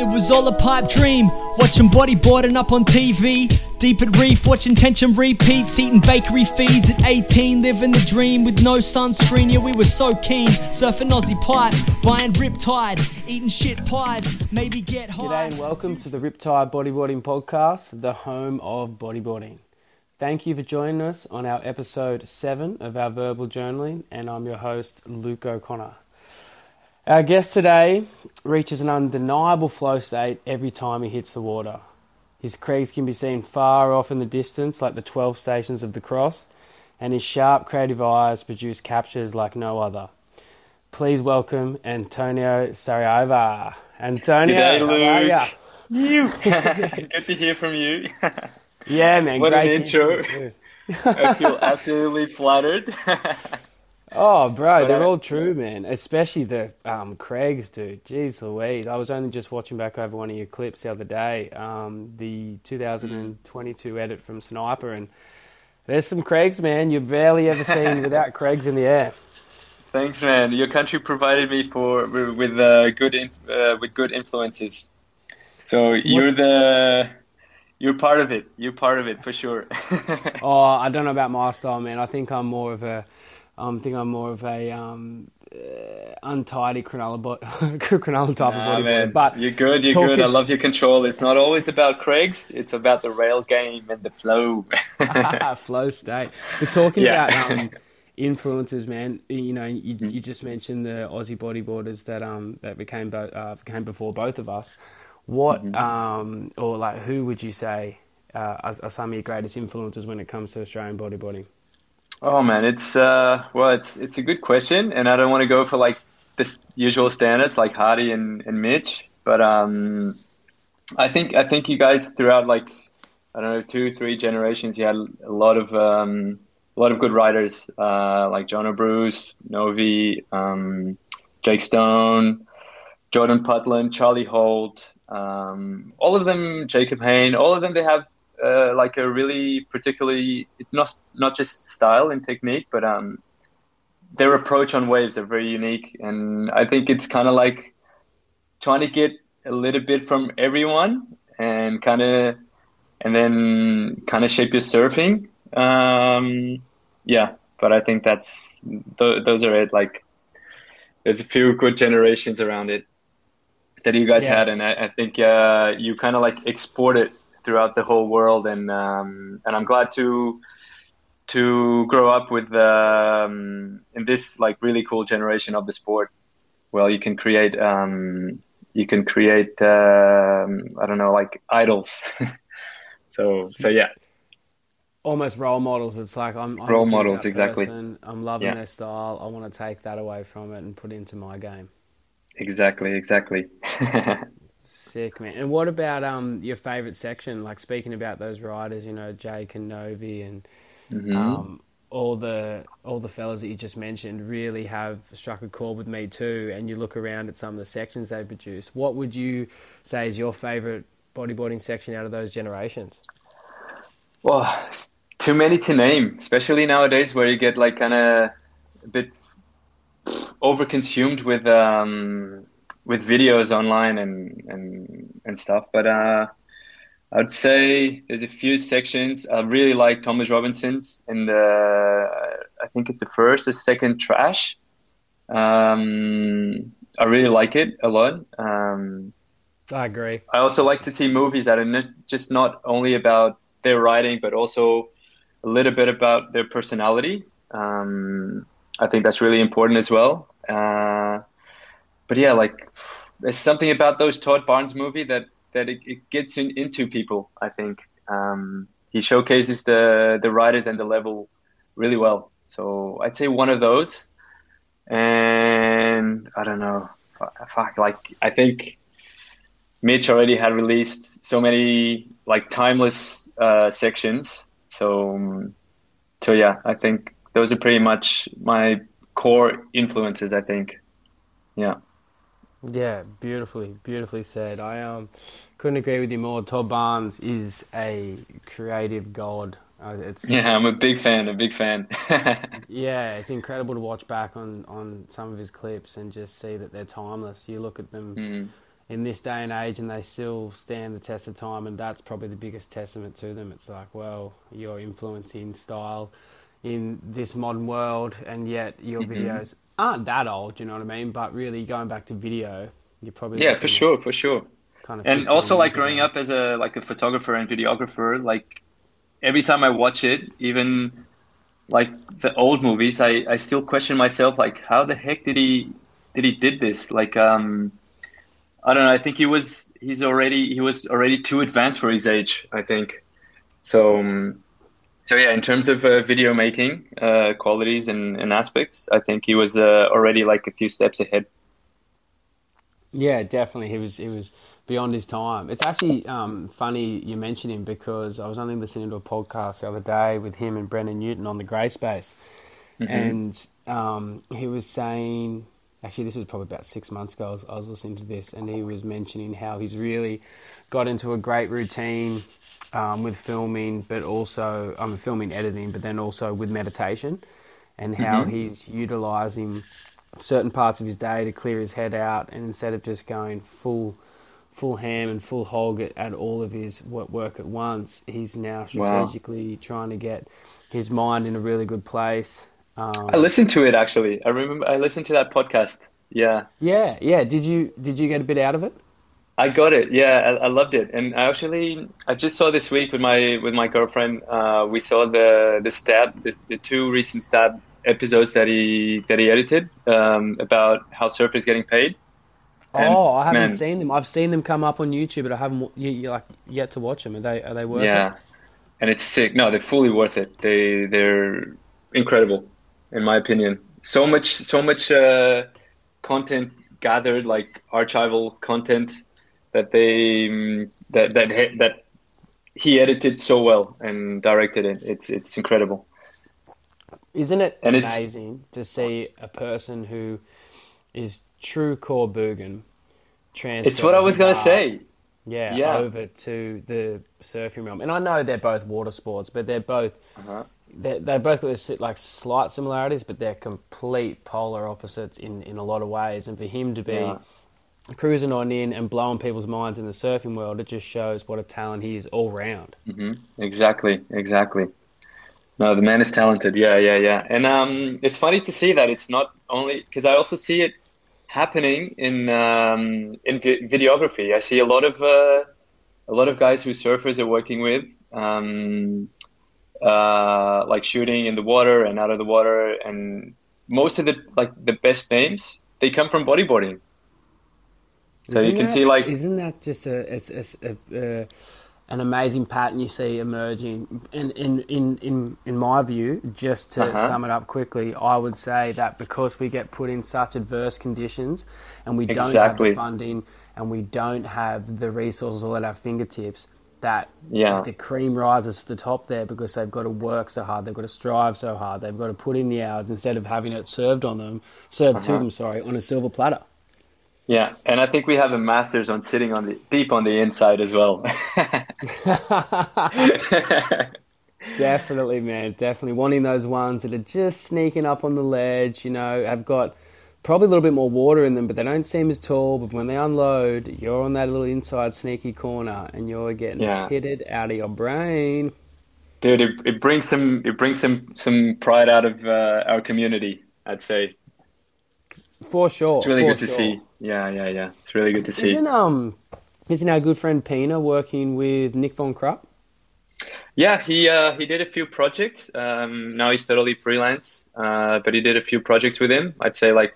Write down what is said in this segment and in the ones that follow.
It was all a pipe dream, watching bodyboarding up on TV. Deep at reef, watching tension repeats, eating bakery feeds at 18, living the dream with no sunscreen. Yeah, we were so keen, surfing Aussie pipe, buying Riptide, eating shit pies, maybe get high. G'day and welcome to the Riptide Bodyboarding Podcast, the home of bodyboarding. Thank you for joining us on our episode 7 of our verbal journaling, and I'm your host, Luke O'Connor. Our guest today reaches an undeniable flow state every time he hits the water. His creeks can be seen far off in the distance, like the 12 stations of the cross, and his sharp, creative eyes produce captures like no other. Please welcome Antonio Saraiva. Antonio, G'day, how Luke. ya? You. Good to hear from you. Yeah, man. What an great to hear intro. from you. I feel absolutely flattered. Oh, bro, But, they're uh, all true, man. Especially the um, Craigs, dude. Jeez Louise. I was only just watching back over one of your clips the other day, um, the 2022 edit from Sniper, and there's some Craigs, man. You've barely ever seen without Craigs in the air. Thanks, man. Your country provided me for with uh, good in, uh, with good influences. So you're the you're part of it. You're part of it for sure. Oh, I don't know about my style, man. I think I'm more of a, I think I'm more of a um, uh, untidy Cronulla, bo- Cronulla type Nah, of bodyboarder. man, But you're good. You're talking- good. I love your control. It's not always about Craig's. It's about the rail game and the flow. flow state. We're talking Yeah. about um, influences, man. You know, you, Mm-hmm. you just mentioned the Aussie bodyboarders that um that became uh, came before both of us. What Mm-hmm. um or like who would you say uh, are, are some of your greatest influences when it comes to Australian bodyboarding? Oh man, it's uh well it's it's a good question and I don't want to go for like the usual standards like Hardy and, and Mitch, but um I think I think you guys throughout like I don't know two three generations you had a lot of um a lot of good writers uh like John O'Bruce, Novi, um Jake Stone, Jordan Putland, Charlie Holt, um all of them Jacob Hain, all of them they have uh, like a really particularly it's not not just style and technique, but um, their approach on waves are very unique, and I think it's kind of like trying to get a little bit from everyone and kind of and then kind of shape your surfing. Um, yeah, but I think that's th- those are it. Like, there's a few good generations around it that you guys Yeah. had, and I, I think uh, you kind of like export it throughout the whole world, and um, and I'm glad to to grow up with um, in this like really cool generation of the sport. Well, you can create um, you can create um, I don't know like idols. so so yeah, Almost role models. It's like I'm, I'm Role models, exactly. person, I'm loving Yeah. their style. I want to take that away from it and put it into my game. exactly exactly. Sick man. And what about um your favorite section? Like speaking about those riders, you know, Jake and Novi and Mhm. um all the all the fellas that you just mentioned really have struck a chord with me too. And you look around at some of the sections they produce. What would you say is your favorite bodyboarding section out of those generations? Well, too many to name, especially nowadays where you get like kind of a bit overconsumed with um, with videos online and and and stuff. But uh, I'd say there's a few sections I really like Thomas Robinson's in the I think it's the first or second trash. Um, I really like it a lot. Um, I agree. I also like to see movies that are just not only about their writing, but also a little bit about their personality. Um, I think that's really important as well. Uh, but yeah, like there's something about those Todd Barnes movie that that it, it gets in, into people. I think um, he showcases the the writers and the level really well. So I'd say one of those. And I don't know, fuck, fuck like I think Mitch already had released so many like timeless uh, sections. So, um, so yeah, I think those are pretty much my core influences. I think, yeah. Yeah, beautifully, beautifully said. I um couldn't agree with you more. Todd Barnes is a creative god. Uh, it's Yeah, I'm a big fan. A big fan. Yeah, it's incredible to watch back on, on some of his clips and just see that they're timeless. You look at them, Mm. in this day and age, and they still stand the test of time. And that's probably the biggest testament to them. It's like, well, you're influencing style in this modern world, and yet your Mm-hmm. videos aren't that old. You know what I mean? But really, going back to video, you're probably Yeah, for sure, for sure. Kind of And also, like growing ago. up as a like a photographer and videographer, like every time I watch it, even like the old movies, I I still question myself, like how the heck did he did he did this? Like, um, I don't know. I think he was he's already he was already too advanced for his age. I think. So, um, so yeah, in terms of uh, video making uh, qualities and, and aspects, I think he was uh, already like a few steps ahead. Yeah, definitely. He was he was beyond his time. It's actually um, funny you mention him because I was only listening to a podcast the other day with him and Brendan Newton on the Grey Space, and um, he was saying. Actually, this was probably about six months ago. I was, I was listening to this, and he was mentioning how he's really got into a great routine um, with filming, but also I'm um, filming, editing, but then also with meditation, and how he's utilizing certain parts of his day to clear his head out, and instead of just going full full ham and full hog at, at all of his work at once, he's now Wow. strategically trying to get his mind in a really good place. Um, I listened to it actually. I remember I listened to that podcast. Yeah. yeah, yeah. Did you did you get a bit out of it? I got it. Yeah, I, I loved it. And I actually, I just saw this week with my with my girlfriend. Uh, we saw the the stab, the, the two recent stab episodes that he that he edited um, about how surfers getting paid. And, oh, I haven't man, seen them. I've seen them come up on YouTube, but I haven't you, you like yet to watch them. Are they are they worth Yeah, it? and it's sick. No, they're fully worth it. They they're incredible, in my opinion. So much so much uh, content gathered, like archival content that they mm, that that he- that he edited so well and directed it. It's it's incredible. Isn't it And it's- amazing to see a person who is true core Boogan transfer? It's what I was gonna art, say. Yeah, Yeah. over to the surfing realm, and I know they're both water sports, but they're both Uh-huh. They they both got this like slight similarities, but they're complete polar opposites in in a lot of ways. And for him to be Yeah. cruising on in and blowing people's minds in the surfing world, it just shows what a talent he is all round. hmm Exactly, exactly. No, the man is talented. Yeah, yeah, yeah. And um, it's funny to see that it's not only because I also see it happening in um, in vi- videography. I see a lot of uh, a lot of guys who surfers are working with, um, uh, like shooting in the water and out of the water, and most of the like the best names they come from bodyboarding. So you Isn't can that- see like isn't that just a, a, a, a, uh, an amazing pattern you see emerging? In in in in, in my view, just to Uh-huh. sum it up quickly, I would say that because we get put in such adverse conditions and we don't have the funding and we don't have the resources all at our fingertips. That Yeah. the cream rises to the top there because they've got to work so hard, they've got to strive so hard, they've got to put in the hours instead of having it served on them, served to Uh-huh. them, sorry, on a silver platter. Yeah, and I think we have a masters on sitting on the deep on the inside as well. Definitely, man. Definitely wanting those ones that are just sneaking up on the ledge. You know, have got probably a little bit more water in them, but they don't seem as tall. But when they unload, you're on that little inside sneaky corner, and you're getting Yeah. pitted out of your brain. Dude, it, it brings some it brings some some pride out of uh, our community. I'd say For sure. it's really good to see. Yeah, yeah, yeah. It's really good to see. Isn't um, isn't our good friend Pina working with Nic von Rupp? Yeah, he uh, he did a few projects. Um, now he's totally freelance, uh, but he did a few projects with him. I'd say like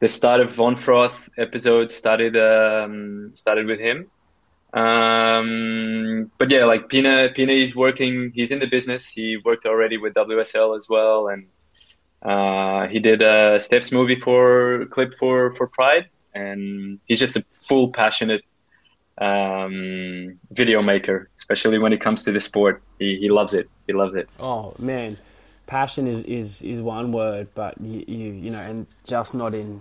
the start of Von Froth episode started um, started with him. Um, but yeah, like Pina, Pina is working. He's in the business. He worked already with WSL as well, and uh, he did a Steps movie for clip for for Pride. And he's just a full passionate um, video maker, especially when it comes to the sport. He, he loves it. He loves it. Oh man, passion is, is, is one word, but you, you you know, and just not in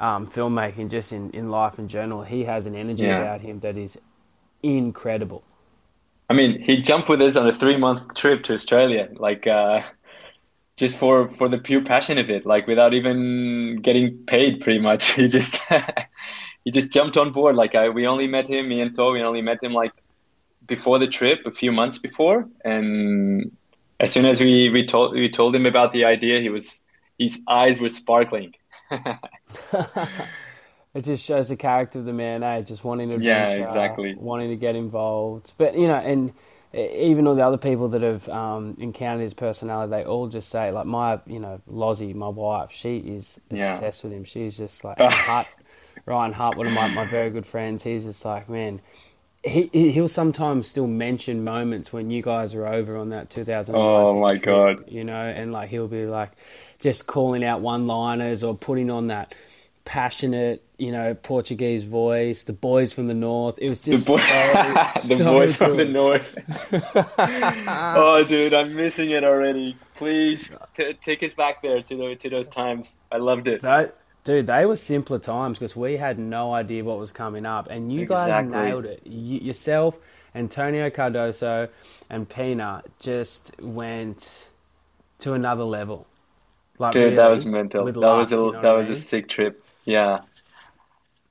um, filmmaking, just in, in life in general. He has an energy Yeah. about him that is incredible. I mean, he jumped with us on a three month trip to Australia, like uh, just for for the pure passion of it, like without even getting paid. Pretty much, he just he just jumped on board. Like I, we only met him, me and Tor, we only met him like before the trip, a few months before, and as soon as we we told we told him about the idea, he was his eyes were sparkling. it just shows the character of the man, eh? Just wanting to yeah, exactly, wanting to get involved. But you know, and even all the other people that have um, encountered his personality, they all just say like my, you know, Lozzie, my wife, she is obsessed yeah. with him. She's just like Hart, Ryan Hart, one of my, my very good friends. He's just like, man, he he'll sometimes still mention moments when you guys are over on that 2019 oh my trip, god. you know and like he'll be like just calling out one liners or putting on that passionate you know portuguese voice the boys from the north. It was just the, boy- so, the so boys good. from the north. Oh dude i'm missing it already. Please t- take us back there to the, to those times. I loved it. That Dude, they were simpler times because we had no idea what was coming up, and you guys nailed it. You, yourself, Antonio Cardoso, and Pina just went to another level. Like, Dude, really, that was mental. That luck, was a you know that was mean? a sick trip. Yeah,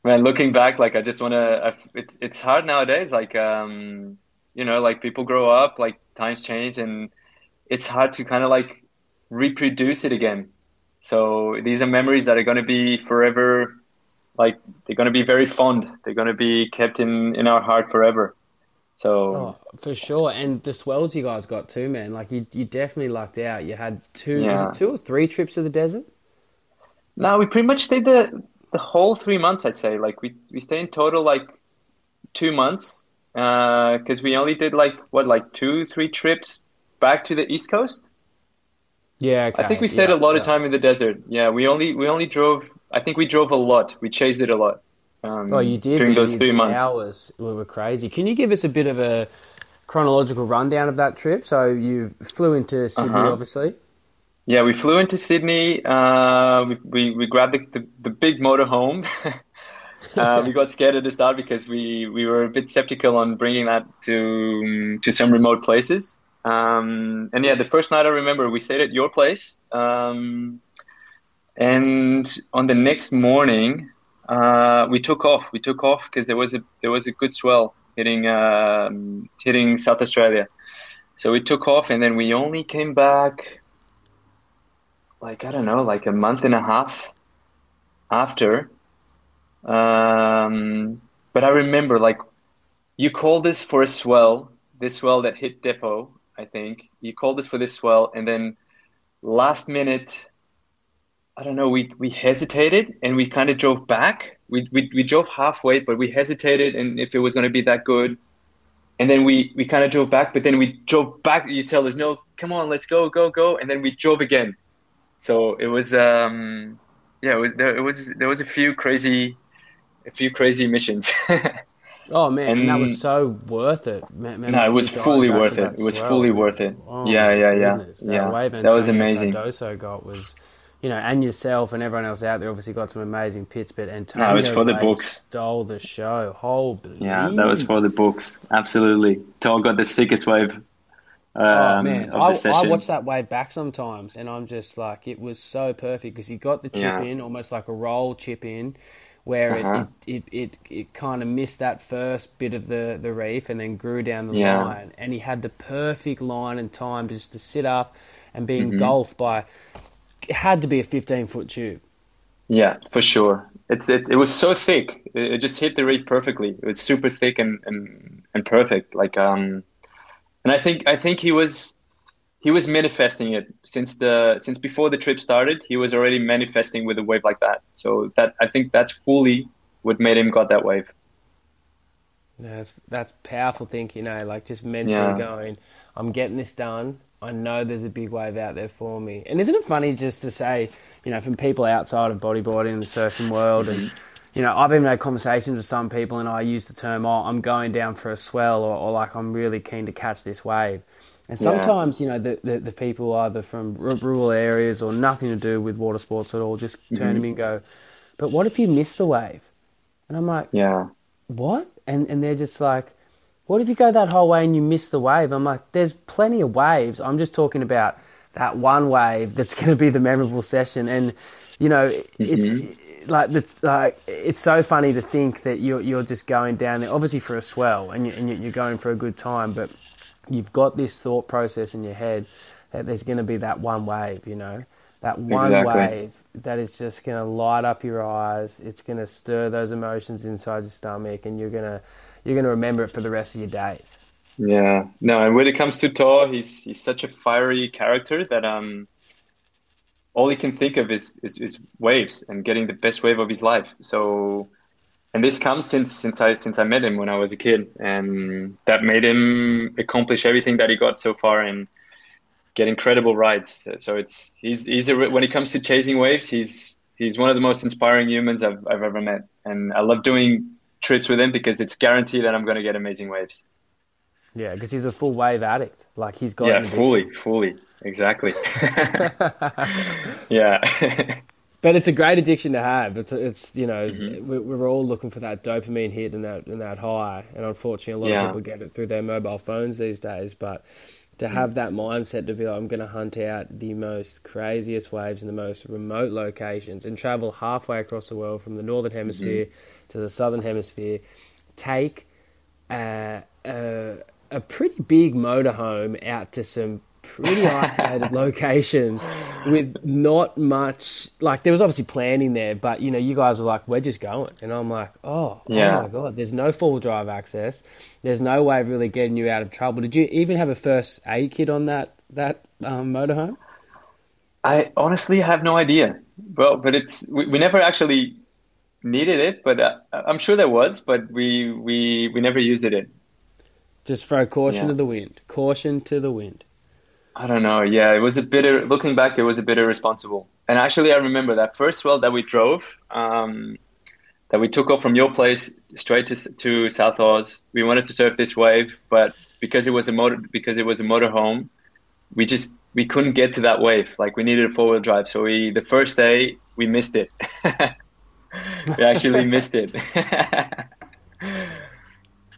man. Looking back, like I just want to. It's it's hard nowadays. Like um, you know, like people grow up, like times change, and it's hard to kind of like reproduce it again so these are memories that are going to be forever, like they're going to be very fond. They're going to be kept in in our heart forever. So oh, for sure, and the swells you guys got too, man. Like you, you definitely lucked out. You had two, yeah. two or three trips to the desert? No, we pretty much stayed the the whole three months. I'd say like we we stayed in total like two months because uh, we only did like what like two three trips back to the east coast yeah. I think we stayed yeah, a lot yeah. of time in the desert. Yeah, we only we only drove. I think we drove a lot. We chased it a lot. Um, oh, you did during those three months. Hours we were crazy. Can you give us a bit of a chronological rundown of that trip? So you flew into Sydney, uh-huh. obviously. Yeah, we flew into Sydney. Uh, we, we, we grabbed the, the, the big motorhome. uh, we got scared at the start because we, we were a bit skeptical on bringing that to to some remote places. Um, and yeah, the first night I remember we stayed at your place. Um, and on the next morning, uh, we took off. We took off because there was a there was a good swell hitting um, hitting South Australia. So we took off, and then we only came back like I don't know, like a month and a half after. Um, but I remember like you called this for a swell, this swell that hit depot, I think. You called us for this swell, and then last minute, I don't know, we, we hesitated and we kind of drove back. We, we, we drove halfway, but we hesitated and if it was going to be that good. And then we, we kind of drove back, but then we drove back. You tell us, no, come on, let's go, go, go. And then we drove again. So it was, um, yeah, it was, there, it was, there was a few crazy, a few crazy missions. Oh man, and, and that was so worth it. Man, no, it was fully worth it. It was fully worth it. Oh, yeah, yeah, yeah, that yeah. Wave that was amazing. Cardoso got was, you know, and yourself and everyone else out there obviously got some amazing pits, but Antonio no, it was for the books. Stole the show. Holy. Yeah, that was for the books. Absolutely. Tor got the sickest wave. Um, oh man, I, I watch that wave back sometimes, and I'm just like, it was so perfect because he got the chip yeah. in, almost like a roll chip in where uh-huh. it, it, it, it, it kind of missed that first bit of the, the reef and then grew down the yeah. line. And he had the perfect line and time just to sit up and be mm-hmm. engulfed by, it had to be a 15 foot tube. Yeah, for sure. It's it, it was so thick. It, it, just hit the reef perfectly. It was super thick and, and, and perfect. Like um, and I think I think he was he was manifesting it since the since before the trip started. He was already manifesting with a wave like that. So that I think that's fully what made him got that wave. That's that's powerful thinking, eh? Like just mentally yeah. going, I'm getting this done. I know there's a big wave out there for me. And isn't it funny just to say, you know, from people outside of bodyboarding and the surfing world and you know, I've even had conversations with some people and I use the term, oh, I'm going down for a swell or, or like I'm really keen to catch this wave. And sometimes, yeah. you know, the, the, the, people either from rural areas or nothing to do with water sports at all just turn mm-hmm. to me and go, but what if you miss the wave? And I'm like, yeah. What? And, and they're just like, what if you go that whole way and you miss the wave? I'm like, there's plenty of waves. I'm just talking about that one wave that's going to be the memorable session. And, you know, mm-hmm. it's like the, like it's so funny to think that you're you're just going down there, obviously for a swell, and you, and you're going for a good time, but you've got this thought process in your head that there's going to be that one wave, you know, that one Exactly. wave that is just going to light up your eyes. It's going to stir those emotions inside your stomach, and you're gonna you're gonna remember it for the rest of your days. Yeah, no, and when it comes to Tor, he's he's such a fiery character that um, all he can think of is, is is waves and getting the best wave of his life. So, and this comes since since I since I met him when I was a kid, and that made him accomplish everything that he got so far and get incredible rides. So it's he's he's a, when it comes to chasing waves, he's he's one of the most inspiring humans I've I've ever met, and I love doing trips with him because it's guaranteed that I'm going to get amazing waves. Yeah, because he's a full wave addict. Like he's got Yeah, fully, fully, exactly. yeah, But it's a great addiction to have. It's it's you know Mm-hmm. we we're all looking for that dopamine hit and that and that high, and unfortunately a lot Yeah. of people get it through their mobile phones these days. But to have that mindset to be like, I'm going to hunt out the most craziest waves in the most remote locations and travel halfway across the world from the northern hemisphere to the southern hemisphere, take a, a, a pretty big motorhome out to some pretty isolated locations with not much like there was obviously planning there but you know you guys were like we're just going and i'm like oh, Yeah. oh my god there's no four-wheel drive access there's no way of really getting you out of trouble did you even have a first aid kit on that that um, motorhome I honestly have no idea. Well, but it's we, we never actually needed it, but uh, I'm sure there was, but we we we never used it. In. Just throw caution Yeah. to the wind caution to the wind I don't know. Yeah, it was a bit. Looking back, it was a bit irresponsible. And actually, I remember that first swell that we drove, um, that we took off from your place straight to to South Oz. We wanted to surf this wave, but because it was a motor, because it was a motorhome, we just we couldn't get to that wave. Like we needed a four wheel drive. So we the first day we missed it. we actually missed it.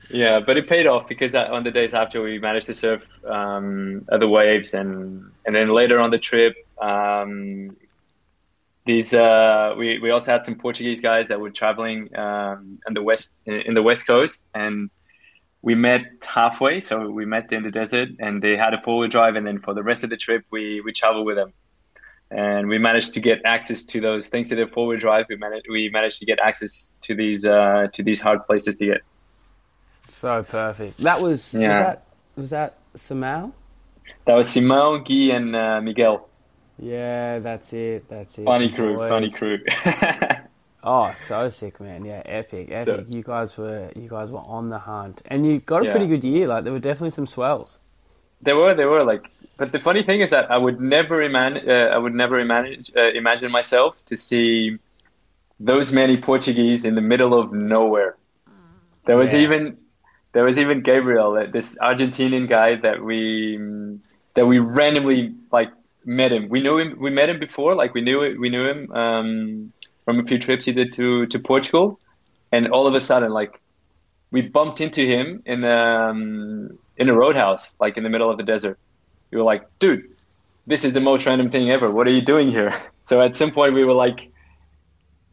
Yeah, but it paid off because on the days after we managed to surf um, other waves, and and then later on the trip, um, these uh, we we also had some Portuguese guys that were traveling um, in the west in the west coast, and we met halfway. So we met in the desert, and they had a four wheel drive, and then for the rest of the trip, we we traveled with them, and we managed to get access to those thanks to their four wheel drive. We managed we managed to get access to these uh, to these hard places to get. So perfect that was was Yeah. that was that Simão? That was Simão, Guy, and uh, Miguel. yeah that's it that's it Funny The crew, boys. funny crew. Oh, so sick, man! Yeah, epic, epic. So- you guys were you guys were on the hunt, and you got a Yeah. pretty good year. Like there were definitely some swells. There were, there were like, but the funny thing is that I would never imagine, uh, I would never imagine, uh, imagine myself to see those many Portuguese in the middle of nowhere. There was Yeah. even, there was even Gabriel, this Argentinian guy that we, that we randomly like met him. We knew him, we met him before, like we knew we knew him um, from a few trips he did to to Portugal, and all of a sudden, like we bumped into him in um in a roadhouse, like in the middle of the desert. We were like, dude, this is the most random thing ever. What are you doing here? So at some point we were like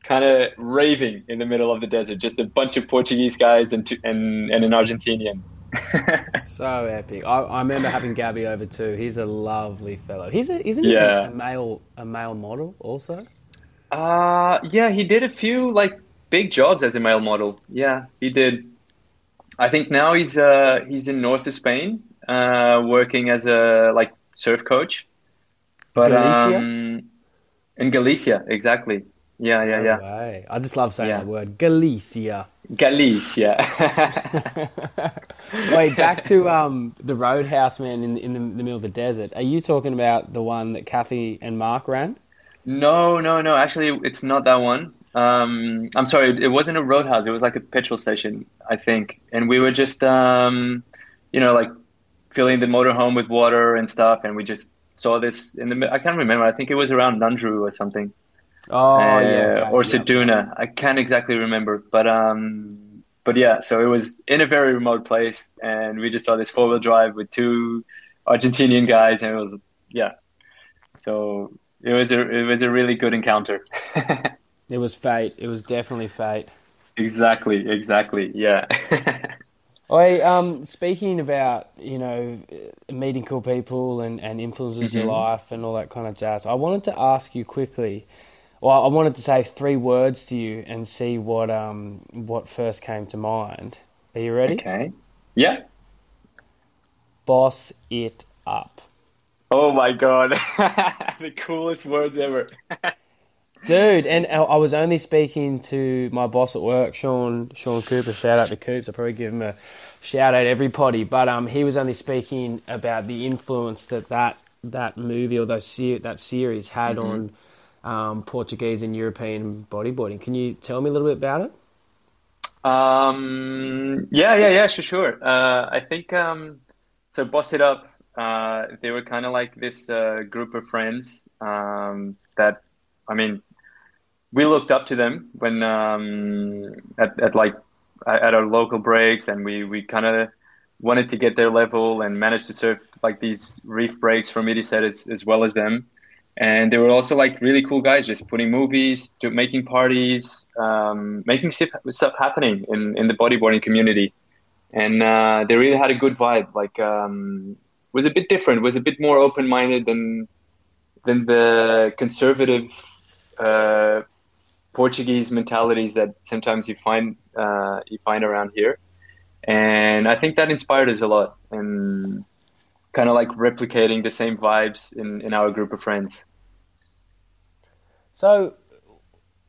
kind of raving in the middle of the desert, just a bunch of Portuguese guys and two, and and an Argentinian. So epic. I, I remember having Gabby over too. He's a lovely fellow. He's a isn't he a male a male model also? Uh, yeah, he did a few like big jobs as a male model. Yeah, he did. I think now he's uh he's in north of Spain, uh, working as a like surf coach. But Galicia? um, in Galicia, exactly. Yeah, yeah, yeah. I just love saying Yeah. that word, Galicia. Galicia. Wait, back to um the Roadhouse man in in the, the middle of the desert. Are you talking about the one that Kathy and Mark ran? No, no, no. Actually, it's not that one. Um, I'm sorry. It wasn't a roadhouse. It was like a petrol station, I think. And we were just, um, you know, like filling the motorhome with water and stuff. And we just saw this in the. I can't remember. I think it was around Nundroo or something, Oh Uh, yeah, or okay, yeah. Ceduna. I can't exactly remember, but um, but yeah. So it was in a very remote place, and we just saw this four wheel drive with two Argentinian guys, and it was yeah. So it was a it was a really good encounter. It was fate. It was definitely fate. Exactly, exactly. Yeah. I um speaking about you know meeting cool people and and influences mm-hmm. your life and all that kind of jazz. I wanted to ask you quickly. Well, I wanted to say three words to you and see what um what first came to mind. Are you ready? Okay. Yeah. Boss it up. Oh my god, the coolest words ever. Dude, and I was only speaking to my boss at work, Sean Sean Cooper. Shout out to Coops. I'll probably give him a shout out every everybody. But um, he was only speaking about the influence that that, that movie or those that series had mm-hmm. on um, Portuguese and European bodyboarding. Can you tell me a little bit about it? Um, yeah, yeah, yeah, sure, sure. Uh, I think um, so. Boss it up. Uh, they were kind of like this uh, group of friends um, that, I mean, we looked up to them when um, at, at like at our local breaks, and we we kind of wanted to get their level and managed to surf like these reef breaks from Ediset as, as well as them. And they were also like really cool guys, just putting movies, making parties, um, making stuff, stuff happening in, in the bodyboarding community. And uh, they really had a good vibe. Like, um, was a bit different. Was a bit more open minded than than the conservative uh, Portuguese mentalities that sometimes you find uh, you find around here, and I think that inspired us a lot, and kind of like replicating the same vibes in in our group of friends. So,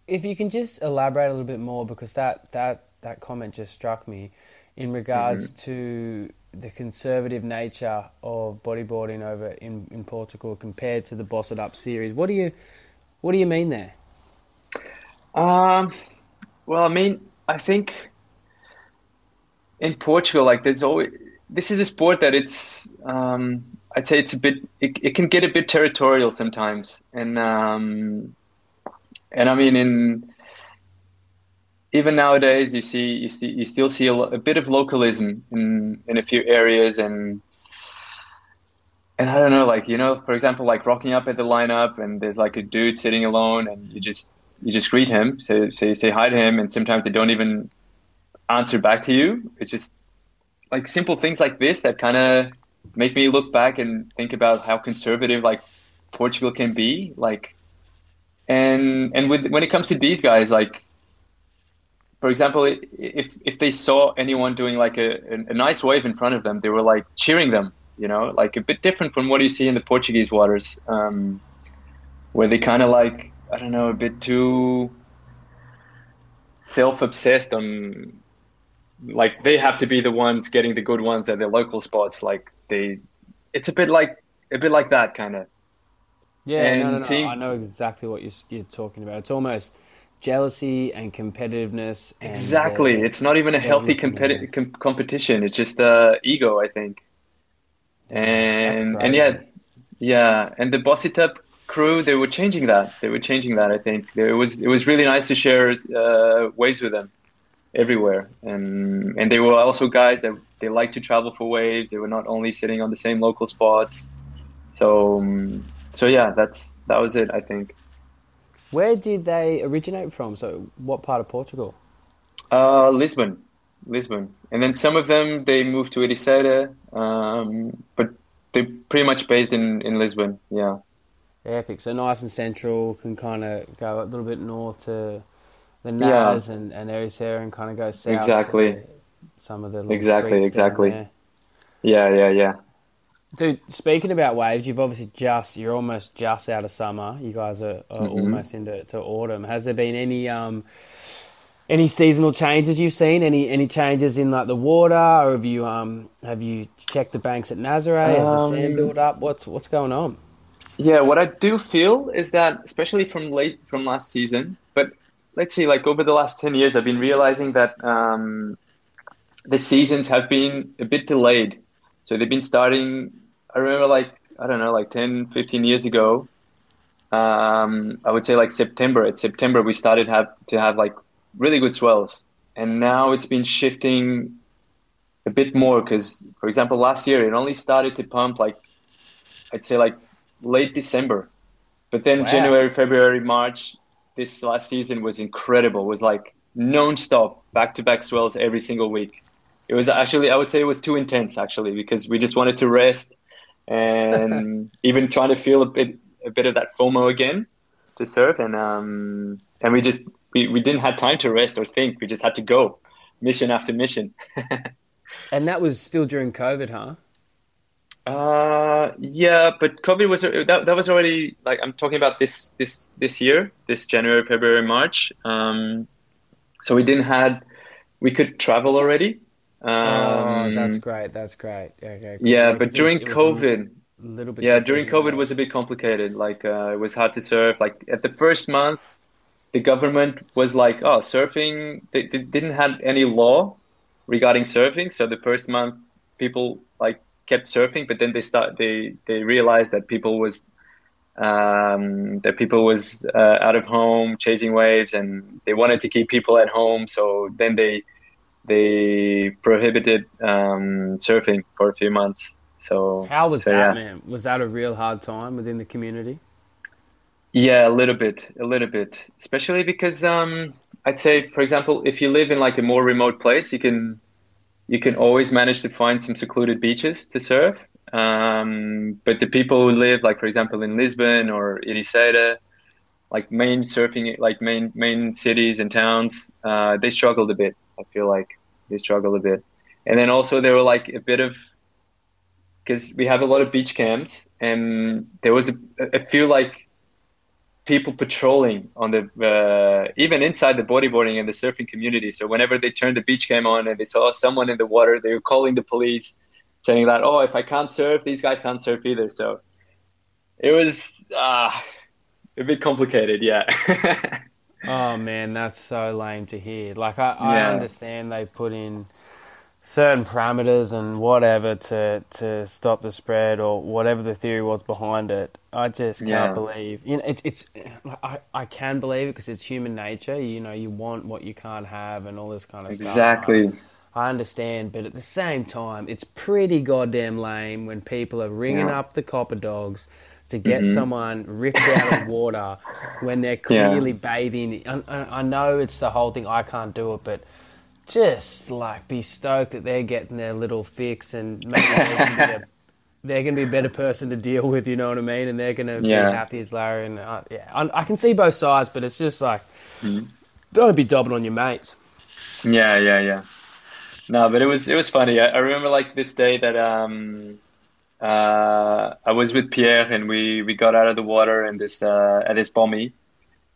if you can just elaborate a little bit more, because that that that comment just struck me in regards mm-hmm. to the conservative nature of bodyboarding over in, in Portugal compared to the Boss It Up series. What do you what do you mean there? Um, well, I mean, I think in Portugal, like there's always this is a sport that it's um, I'd say it's a bit it, it can get a bit territorial sometimes, and um, and I mean in even nowadays you see you see you still see a, a bit of localism in in a few areas. And and I don't know, like you know, for example, like rocking up at the lineup, and there's like a dude sitting alone, and you just you just greet him, say say say hi to him, and sometimes they don't even answer back to you. It's just like simple things like this that kind of make me look back and think about how conservative like Portugal can be. Like, and and with when it comes to these guys, like for example, if if they saw anyone doing like a, a nice wave in front of them, they were like cheering them. You know, like a bit different from what you see in the Portuguese waters, um, where they kind of like I don't know, a bit too self-obsessed on like they have to be the ones getting the good ones at their local spots. Like they, it's a bit like a bit like that kind of. Yeah, and no, no, no. Seeing, I know exactly what you're, you're talking about. It's almost jealousy and competitiveness. And, exactly, uh, it's not even a healthy competi- com- competition. It's just uh, ego, I think. And and yeah, yeah, and the Boss It Up crew they were changing that they were changing that i think it was it was really nice to share uh, waves with them everywhere. And and they were also guys that they like to travel for waves. They were not only sitting on the same local spots. So um, so yeah that's that was it i think. Where did they originate from? So what part of portugal? Uh, lisbon. Lisbon. And then some of them they moved to Ericeira, um, but they're pretty much based in in lisbon yeah. Epic. So nice and central, can kind of go a little bit north to the Nas yeah. and, and Ericeira and kind of go south. Exactly. some of the exactly exactly. Yeah, yeah, yeah. Dude, speaking about waves, you've obviously just you're almost just out of summer. You guys are, are mm-hmm. almost into to autumn. Has there been any um any seasonal changes you've seen? Any any changes in like the water, or have you um have you checked the banks at Nazaré? Has the sand um, built up? What's what's going on? Yeah, what I do feel is that, especially from late from last season, but let's see, like over the last ten years, I've been realizing that um, the seasons have been a bit delayed. So they've been starting. I remember, like I don't know, like 10, 15 years ago. Um, I would say like September. At September, we started have to have like really good swells, and now it's been shifting a bit more because, for example, last year it only started to pump like I'd say like late December. But then wow. January, February, March, this last season was incredible. It was like non-stop, back-to-back swells every single week. It was actually, I would say, it was too intense actually because we just wanted to rest and even trying to feel a bit, a bit of that FOMO again to surf, and um, and we just we, we didn't have time to rest or think. We just had to go mission after mission. and that was still during COVID, huh? Uh, yeah, but COVID was that, that was already like I'm talking about this this this year, this January, February, March. Um, so we didn't had we could travel already. Um, oh, that's great. That's great. Okay. Cool. Yeah, but during was, COVID, a little bit. Yeah, during COVID was a bit complicated. Like uh, it was hard to surf. Like at the first month, the government was like, "Oh, surfing." They, they didn't have any law regarding surfing. So the first month, people like kept surfing, but then they start they they realized that people was um, that people was uh, out of home chasing waves, and they wanted to keep people at home. So then they they prohibited um, surfing for a few months. So how was so, that, yeah. man? Was that a real hard time within the community? Yeah, a little bit, a little bit, especially because um, I'd say, for example, if you live in like a more remote place, you can you can always manage to find some secluded beaches to surf. Um, but the people who live, like for example, in Lisbon or Ericeira, like main surfing, like main main cities and towns, uh, they struggled a bit. I feel like they struggled a bit. And then also there were like a bit of because we have a lot of beach camps, and there was a, a few like people patrolling on the uh, even inside the bodyboarding and the surfing community. So whenever they turned the beach cam on and they saw someone in the water, they were calling the police, saying that, "Oh, if I can't surf, these guys can't surf either." So it was uh, a bit complicated, yeah. oh man, that's so lame to hear. Like I, I yeah. understand they put in certain parameters and whatever to to stop the spread or whatever the theory was behind it. I just can't yeah. believe. You know, it's it's. I I can believe it because it's human nature. You know, you want what you can't have and all this kind of exactly. stuff. Exactly. I understand, but at the same time, it's pretty goddamn lame when people are ringing yeah. up the copper dogs to get mm-hmm. someone ripped out of water when they're clearly yeah. bathing. I, I know it's the whole thing. I can't do it, but just like be stoked that they're getting their little fix and maybe they're going to be a better person to deal with. You know what I mean? And they're going to yeah. be happy as Larry. And uh, yeah, I, I, can see both sides, but it's just like mm. don't be dobbing on your mates. Yeah, yeah, yeah. No, but it was it was funny. I, I remember like this day that um uh I was with Pierre and we we got out of the water and this uh at this bommy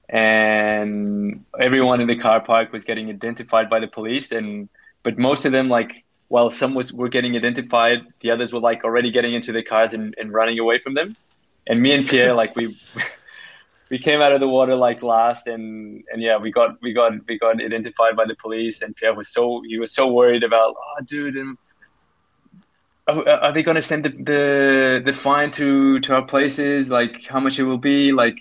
and everyone in the car park was getting identified by the police and but most of them like while some was were getting identified the others were like already getting into their cars and, and running away from them. And me and pierre like we we came out of the water like last and and yeah we got we got we got identified by the police and pierre was so he was so worried about oh dude and are they going to send the, the the fine to to our places? Like how much it will be? Like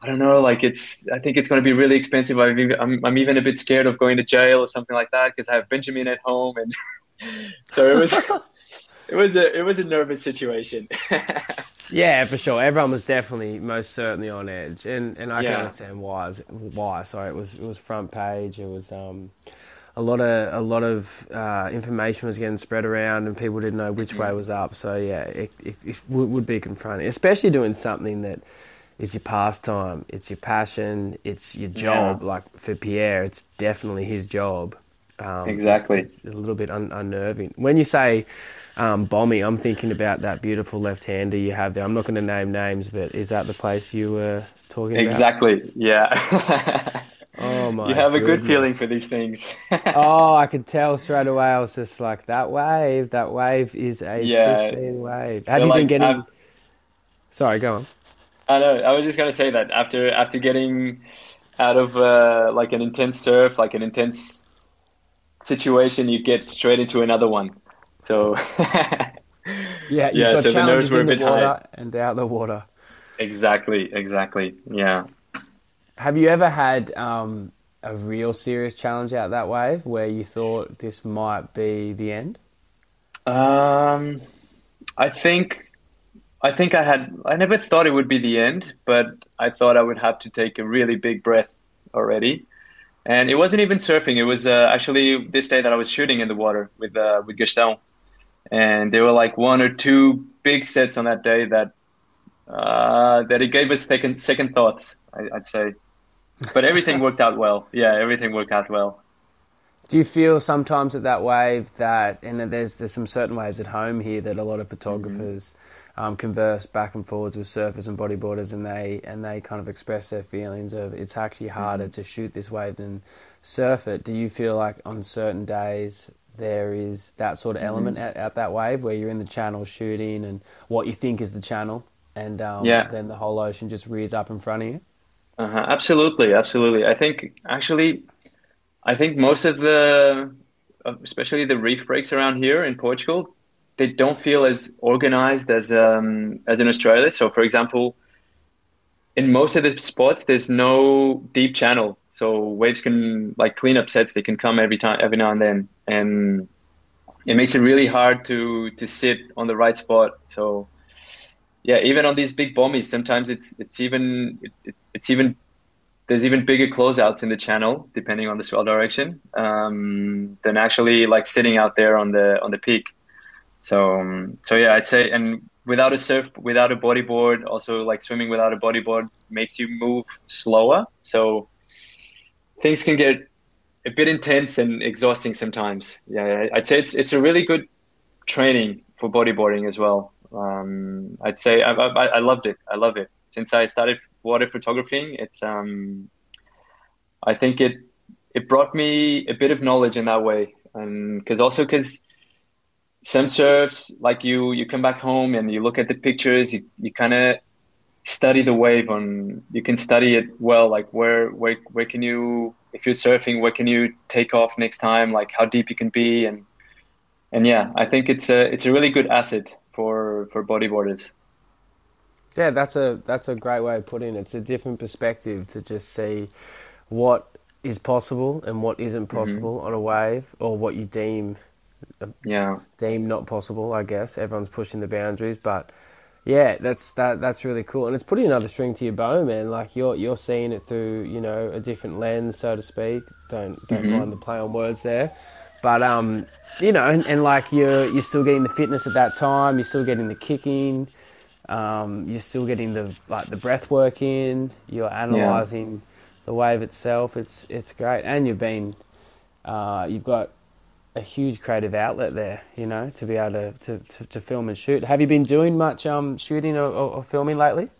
I don't know, like it's, I think it's going to be really expensive. I'm even, I'm, I'm even a bit scared of going to jail or something like that because I have Benjamin at home. And so it was, it was a, it was a nervous situation. yeah, for sure. Everyone was definitely most certainly on edge. And, and I yeah. can understand why, why, sorry. It was, it was front page. It was, um, a lot of a lot of uh, information was getting spread around, and people didn't know which way was up. So yeah, it, it, it would be confronting, especially doing something that it's your pastime, it's your passion, it's your job. Yeah. Like for Pierre, it's definitely his job. Um, exactly. A little bit un- unnerving. When you say um, Bommy, I'm thinking about that beautiful left-hander you have there. I'm not going to name names, but is that the place you were talking exactly. about? Exactly. Yeah. oh my! You have goodness. a good feeling for these things. oh, I could tell straight away. I was just like, that wave. That wave is a yeah. pristine wave. Have so you like, been getting? I've... Sorry, go on. I know. I was just gonna say that after after getting out of uh, like an intense surf, like an intense situation, you get straight into another one. So yeah, yeah. so the nerves were a bit high and out the water. Exactly. Exactly. Yeah. Have you ever had um, a real serious challenge out that wave where you thought this might be the end? Um, I think I think I had I never thought it would be the end, but I thought I would have to take a really big breath already. And it wasn't even surfing. It was uh, actually this day that I was shooting in the water with uh, with Gaston, and there were like one or two big sets on that day that uh, that it gave us second second thoughts. I, would say, but everything worked out well. Yeah, everything worked out well. Do you feel sometimes at that wave that, and there's there's some certain waves at home here that a lot of photographers mm-hmm. Um, converse back and forwards with surfers and bodyboarders, and they and they kind of express their feelings of it's actually harder mm-hmm. to shoot this wave than surf it. Do you feel like on certain days there is that sort of mm-hmm. element at, at, that wave where you're in the channel shooting and what you think is the channel, and um, yeah. then the whole ocean just rears up in front of you? Uh-huh. Absolutely, absolutely. I think actually I think most of the, especially the reef breaks around here in Portugal, they don't feel as organized as um, as in Australia. So, for example, in most of the spots, there's no deep channel, so waves can like cleanup sets. They can come every time, every now and then, and it makes it really hard to to sit on the right spot. So, yeah, even on these big bommies, sometimes it's it's even it, it's even there's even bigger closeouts in the channel depending on the swell direction um, than actually like sitting out there on the on the peak. So um, so yeah, I'd say and without a surf, without a bodyboard, also like swimming without a bodyboard makes you move slower. So things can get a bit intense and exhausting sometimes. Yeah, I'd say it's it's a really good training for bodyboarding as well. Um, I'd say I, I, I loved it. I love it since I started water photography. It's um, I think it it brought me a bit of knowledge in that way, and because also because some surfs like you you come back home and you look at the pictures, you you kind of study the wave on you can study it well like where where where can you if you're surfing where can you take off next time like how deep you can be and and yeah i think it's a it's a really good asset for for bodyboarders yeah, that's a that's a great way of putting it. It's a different perspective to just see what is possible and what isn't mm-hmm. possible mm-hmm. on a wave, or what you deem yeah deem not possible. I guess everyone's pushing the boundaries, but yeah, that's that that's really cool, and it's putting another string to your bow, man. Like you're you're seeing it through you know a different lens, so to speak. Don't don't mm-hmm. mind the play on words there, but um, you know, and, and like you're you're still getting the fitness at that time. You're still getting the kicking. Um, you're still getting the like the breath work in. You're analysing yeah. the wave itself. It's it's great, and you've been uh, you've got a huge creative outlet there. You know, to be able to, to, to, to film and shoot. Have you been doing much um, shooting or, or, or, filming lately?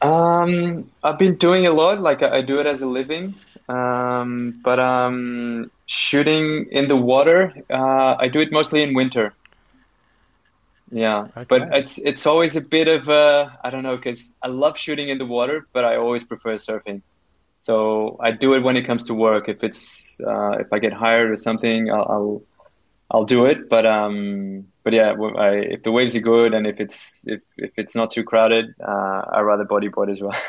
Um, I've been doing a lot. Like I, I do it as a living. Um, but um, shooting in the water, uh, I do it mostly in winter. Yeah, okay. but it's it's always a bit of a I don't know because I love shooting in the water, but I always prefer surfing. So I do it when it comes to work. If it's uh, if I get hired or something, I'll I'll, I'll do it. But um, but yeah, I, if the waves are good and if it's if, if it's not too crowded, uh, I rather bodyboard as well.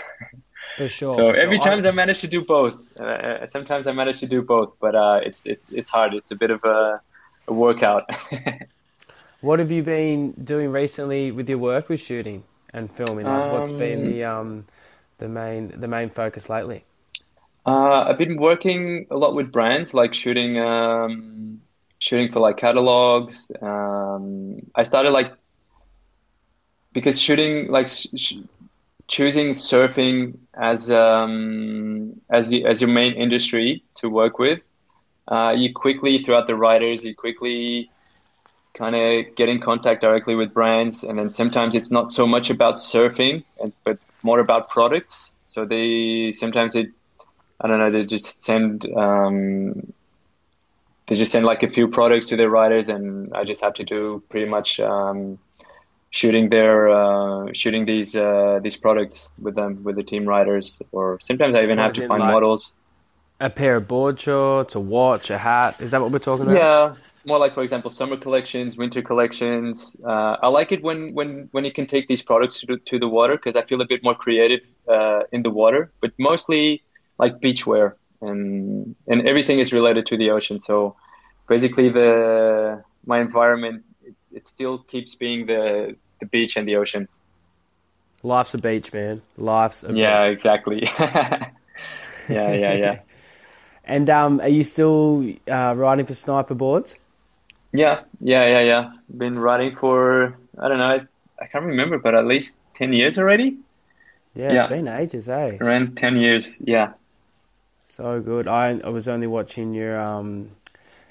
For sure. So for every sure. time I manage to do both. Uh, sometimes I manage to do both, but uh, it's it's it's hard. It's a bit of a, a workout. What have you been doing recently with your work with shooting and filming? Um, What's been the um, the main the main focus lately? Uh, I've been working a lot with brands, like shooting um, shooting for like catalogs. Um, I started like because shooting like sh- choosing surfing as um, as the, as your main industry to work with. Uh, you quickly throughout the writers, you quickly kind of get in contact directly with brands, and then sometimes it's not so much about surfing, and, but more about products. So they sometimes they, I don't know, they just send um, they just send like a few products to their riders, and I just have to do pretty much um, shooting their uh, shooting these uh, these products with them with the team riders, or sometimes I even have to find like models. A pair of board shorts, a watch, a hat. Is that what we're talking about? Yeah, more like, for example, summer collections, winter collections. Uh, I like it when, when, when you can take these products to, to the water because I feel a bit more creative uh, in the water, but mostly like beachwear and and everything is related to the ocean. So basically, the my environment it, it still keeps being the the beach and the ocean. Life's a beach, man. Life's a Yeah, beach. exactly. yeah, yeah, yeah. And um, are you still uh, riding for sniper boards? Yeah, yeah, yeah, yeah. Been riding for I don't know, I, I can't remember, but at least 10 years already? Yeah, Yeah. it's been ages, eh? Around 10 years. Yeah. So good. I I was only watching your um,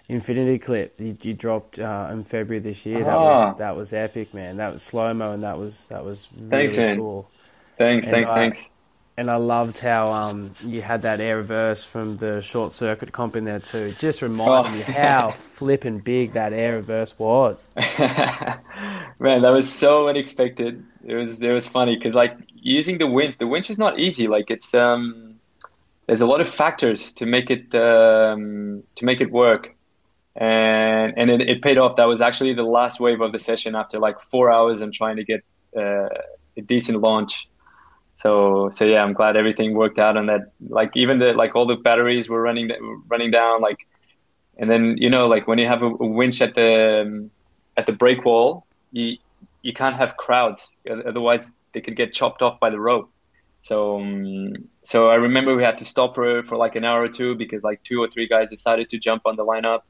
Infinity clip you, you dropped uh, in February this year. That Ah. was that was epic, man. That was slow mo, and that was that was really Thanks, man. cool. Thanks, And thanks, I- thanks. And I loved how um, you had that air reverse from the short circuit comp in there too. Just reminded Oh. me how flipping big that air reverse was. Man, that was so unexpected. It was it was funny because like using the winch, the winch is not easy. Like it's um, there's a lot of factors to make it um, to make it work, and and it, it paid off. That was actually the last wave of the session after like four hours and trying to get uh, a decent launch. So so yeah, I'm glad everything worked out on that. Like even the like all the batteries were running running down. Like and then you know like when you have a, a winch at the um, at the break wall, you you can't have crowds. Otherwise, they could get chopped off by the rope. So um, so I remember we had to stop for for like an hour or two because like two or three guys decided to jump on the lineup,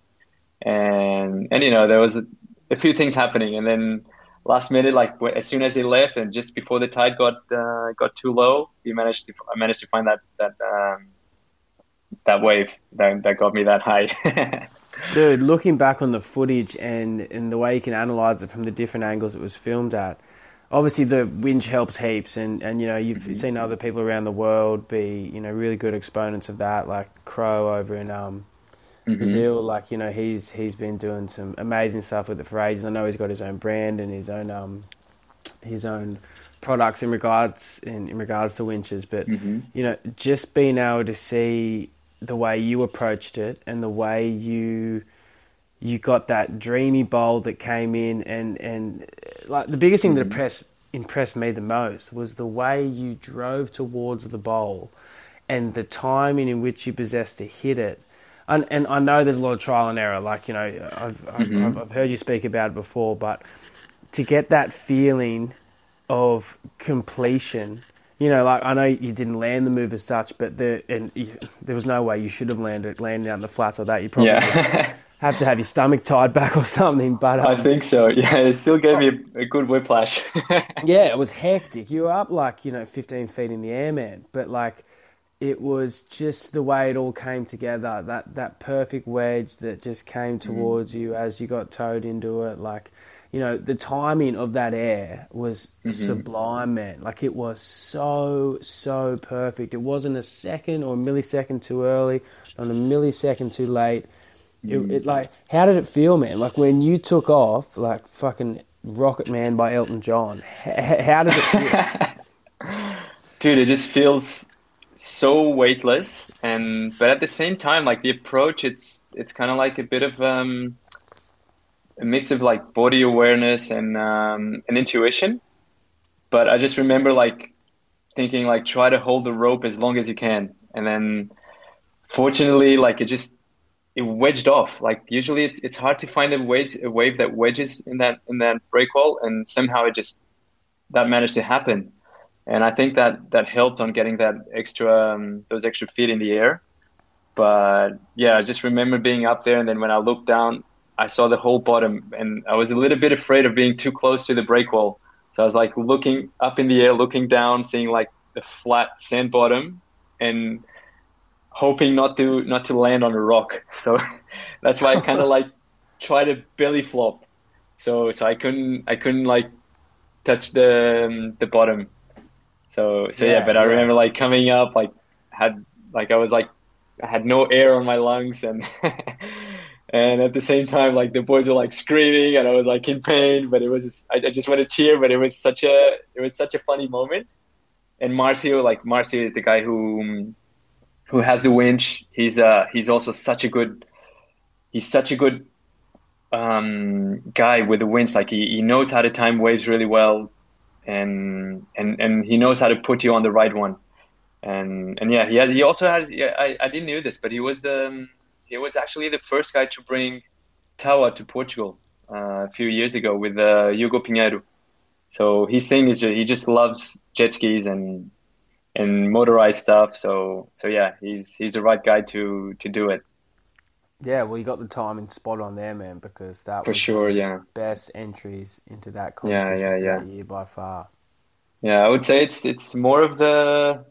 and and you know there was a, a few things happening, and then last minute like as soon as they left and just before the tide got uh, got too low, we managed to I managed to find that that um, that wave that that got me that high. Dude, looking back on the footage and, and the way you can analyze it from the different angles it was filmed at, obviously the winch helps heaps, and, and you know you've seen other people around the world be you know really good exponents of that, like Crow over in um, Brazil. Like you know he's he's been doing some amazing stuff with it for ages. I know he's got his own brand and his own um, his own products in regards in, in regards to winches, but you know just being able to see the way you approached it and the way you you got that dreamy bowl that came in and and uh, like the biggest thing that impressed impressed me the most was the way you drove towards the bowl and the timing in which you possessed to hit it and and I know there's a lot of trial and error like you know I've I've, I've, I've heard you speak about it before but to get that feeling of completion. You know, like I know you didn't land the move as such, but the and you, there was no way you should have landed landed on the flats like that. You probably yeah. have to have your stomach tied back or something. But um, I think so. Yeah, it still gave me a, a good whiplash. yeah, it was hectic. You were up like you know 15 feet in the air, man. But like, it was just the way it all came together. That that perfect wedge that just came towards you as you got towed into it. Like, you know, the timing of that air was sublime, man. Like it was so so perfect. It wasn't a second or a millisecond too early, not a millisecond too late. It, it like how did it feel, man? Like when you took off, like fucking Rocket Man by Elton John. H- how did it feel? Dude, it just feels so weightless and but at the same time like the approach it's it's kind of like a bit of um a mix of like body awareness and um and intuition. But I just remember like thinking like try to hold the rope as long as you can and then fortunately like it just it wedged off. Like usually it's it's hard to find a wedge a wave that wedges in that in that break wall and somehow it just that managed to happen. And I think that that helped on getting that extra um, those extra feet in the air. But yeah, I just remember being up there and then when I looked down, I saw the whole bottom and I was a little bit afraid of being too close to the break wall. So I was like looking up in the air, looking down, seeing like the flat sand bottom and hoping not to not to land on a rock. So that's why I kind of like try to belly flop. So so I couldn't I couldn't like touch the um, the bottom. So so yeah, Yeah, but I remember like coming up like had like I was like I had no air on my lungs and and at the same time like the boys were like screaming and I was like in pain, but it was I, I just want to cheer, but it was such a it was such a funny moment. And Marcio like Marcio is the guy who um, who has the winch. He's uh he's also such a good he's such a good um guy with the winch. Like he, he knows how to time waves really well and and and he knows how to put you on the right one. And and yeah, he had, he also has yeah, I, I didn't know this, but he was the um, he was actually the first guy to bring Tawa to Portugal uh, a few years ago with uh, Hugo Pinheiro. So his thing is he just loves jet skis and and motorized stuff. So so yeah, he's he's the right guy to to do it. Yeah, well, you got the timing spot on there, man, because that for was sure. Yeah, best entries into that Yeah, competition yeah, for yeah. that year by far. yeah. I would say it's it's more of the.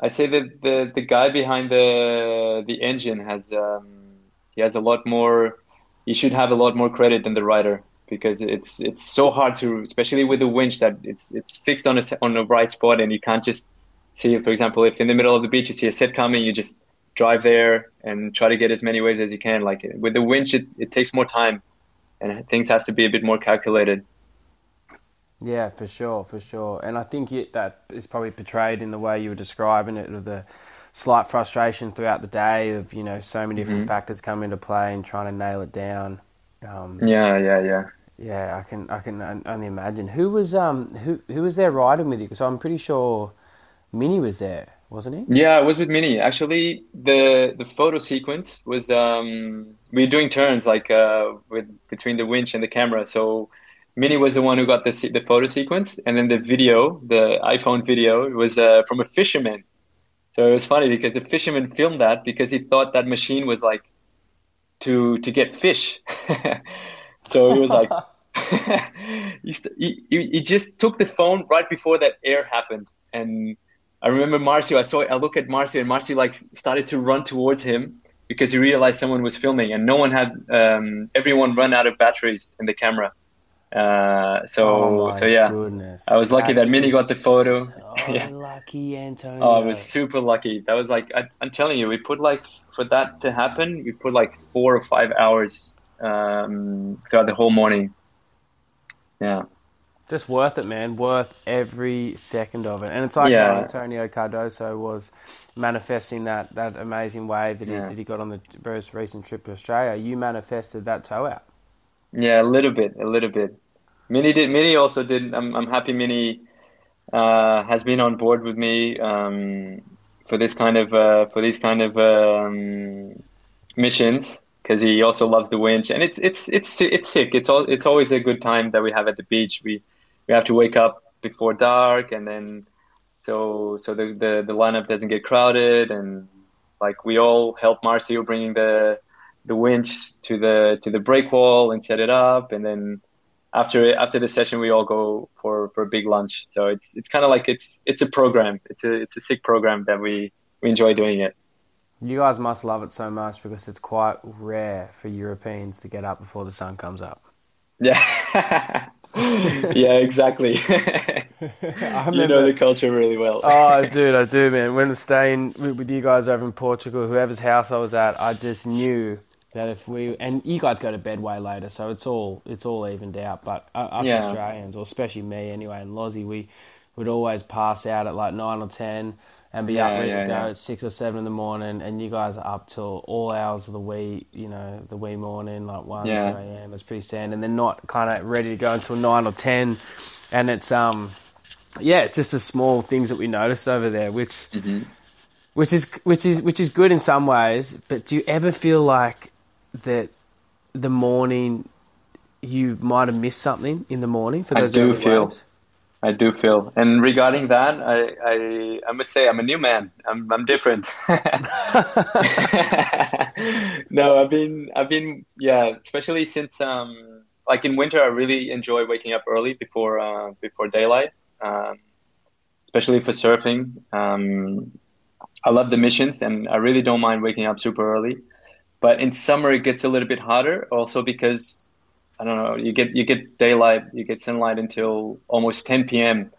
I'd say that the the guy behind the the engine has um he has a lot more. He should have a lot more credit than the rider because it's it's so hard to, especially with the winch that it's it's fixed on a on a right spot and you can't just see. For example, if in the middle of the beach you see a set coming, you just drive there and try to get as many waves as you can. Like with the winch, it, it takes more time and things has to be a bit more calculated. Yeah, for sure, for sure. And I think it, that is probably portrayed in the way you were describing it, of the slight frustration throughout the day of you know so many different Mhm. factors come into play and trying to nail it down. Um, Yeah, yeah, yeah. Yeah, I can I can only imagine. Who was um who who was there riding with you? Because I'm pretty sure Minnie was there, wasn't he? Yeah, I was with Minnie. Actually, the the photo sequence was um we were doing turns like uh with between the winch and the camera. So Minnie was the one who got the the photo sequence, and then the video, the iPhone video, was uh from a fisherman. So it was funny because the fisherman filmed that because he thought that machine was like to to get fish. So he was like he, he he he just took the phone right before that air happened and I remember Marcio. I saw. I look at Marcio, and Marcio like started to run towards him because he realized someone was filming, and no one had. Um, everyone run out of batteries in the camera. Uh, so Oh my so yeah, goodness. I was lucky that Minnie got the photo. So Yeah. lucky, Antonio. oh, I was super lucky. That was like I, I'm telling you, we put like for that to happen, we put like four or five hours um, throughout the whole morning. Yeah, Just worth it, man. Worth every second of it. And it's like Yeah. Antonio Cardoso was manifesting that, that amazing wave that he, that he got on the most recent trip to Australia. You manifested that tow out. yeah, a little bit, a little bit. Minnie did. Minnie also did. I'm I'm happy. Minnie uh, has been on board with me um, for this kind of uh, for these kind of um, missions because he also loves the winch and it's it's it's it's sick. It's all it's always a good time that we have at the beach. We we have to wake up before dark and then so so the the, the lineup doesn't get crowded and like we all help Marcio bringing the the winch to the to the break wall and set it up and then after after the session we all go for for a big lunch. So it's it's kind of like it's it's a program. It's a it's a sick program that we we enjoy doing it. You guys must love it so much because it's quite rare for Europeans to get up before the sun comes up. yeah yeah exactly I you know the culture really well oh, dude, I do, man. When we're staying with, with you guys over in Portugal, whoever's house I was at, I just knew that if we and you guys go to bed way later, so it's all it's all evened out. But uh, us Yeah. Australians, or especially me anyway, and Lozzie, we would always pass out at like nine or ten and be up ready yeah, to go yeah. at six or seven in the morning, and you guys are up till all hours of the wee, you know, the wee morning, like one, Yeah. two a.m. It's pretty standard, and they're not kind of ready to go until nine or ten, and it's um yeah, it's just the small things that we noticed over there, which Mm-hmm. which is which is which is good in some ways. But do you ever feel like that the morning you might have missed something in the morning for I those do early feel. waves? I do feel, and regarding that, I, I I must say I'm a new man. I'm I'm different. no, I've been I've been yeah, especially since um like in winter, I really enjoy waking up early before uh, before daylight, um, especially for surfing. Um, I love the missions, and I really don't mind waking up super early. But in summer, it gets a little bit harder, also because I don't know. You get you get daylight, you get sunlight until almost 10 p.m.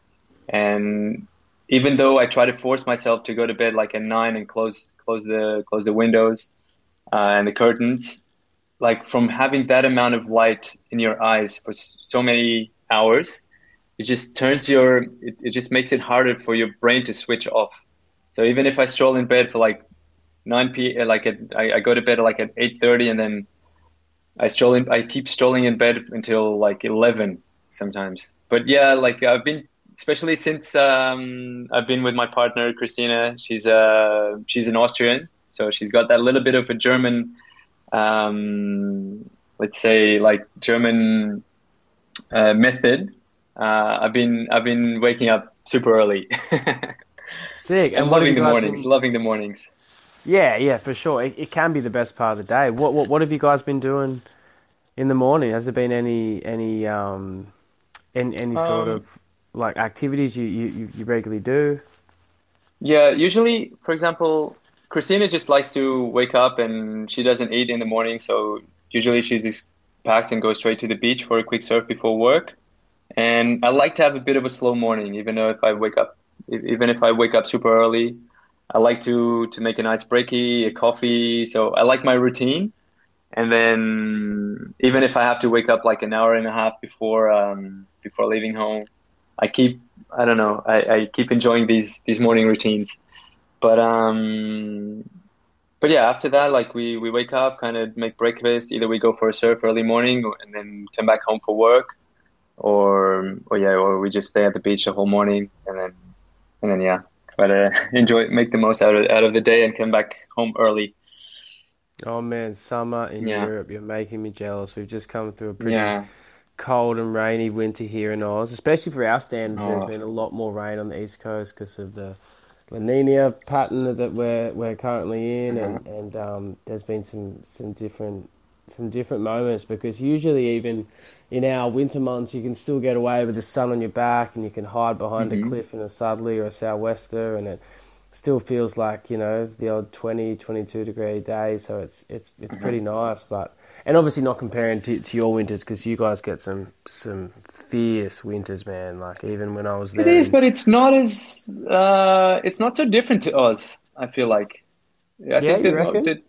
And even though I try to force myself to go to bed like at nine and close close the close the windows uh, and the curtains, like from having that amount of light in your eyes for so many hours, it just turns your it, it just makes it harder for your brain to switch off. So even if I stroll in bed for like 9 p. like at, I, I go to bed like at 8:30 and then I stroll in, I keep strolling in bed until like 11 sometimes. But yeah, like I've been, especially since um, I've been with my partner Christina. She's uh she's an Austrian, so she's got that little bit of a German, um, let's say like German uh, method. Uh, I've been I've been waking up super early. Sick. And, loving the mornings. Been... Loving the mornings. Yeah, yeah, for sure. It, it can be the best part of the day. What what what have you guys been doing in the morning? Has there been any any um any, any sort um, of like activities you, you, you regularly do? Yeah, usually, for example, Christina just likes to wake up and she doesn't eat in the morning, so usually she just packs and goes straight to the beach for a quick surf before work. And I like to have a bit of a slow morning, even though if I wake up, even if I wake up super early, I like to to make a nice breaky, a coffee. So I like my routine. And then even if I have to wake up like an hour and a half before um, before leaving home, I keep I don't know I, I keep enjoying these these morning routines. But um, but yeah, after that, like we we wake up, kind of make breakfast. Either we go for a surf early morning, and then come back home for work, or or yeah, or we just stay at the beach the whole morning, and then and then yeah, try to enjoy, make the most out of out of the day, and come back home early. Oh man, summer in yeah. Europe, you're making me jealous. We've just come through a pretty yeah. cold and rainy winter here in Oz, especially for our standards. Oh. There's been a lot more rain on the east coast because of the La Nina pattern that we're we're currently in, and uh-huh. and um, there's been some some different some different moments because usually even in our winter months you can still get away with the sun on your back and you can hide behind mm-hmm. a cliff in a southerly or a sou'wester and it still feels like you know the old 20 22 degree day so it's it's it's mm-hmm. pretty nice but and obviously not comparing to, to your winters because you guys get some some fierce winters man like even when i was there it is but it's not as uh it's not so different to us i feel like i yeah, think you reckon? That,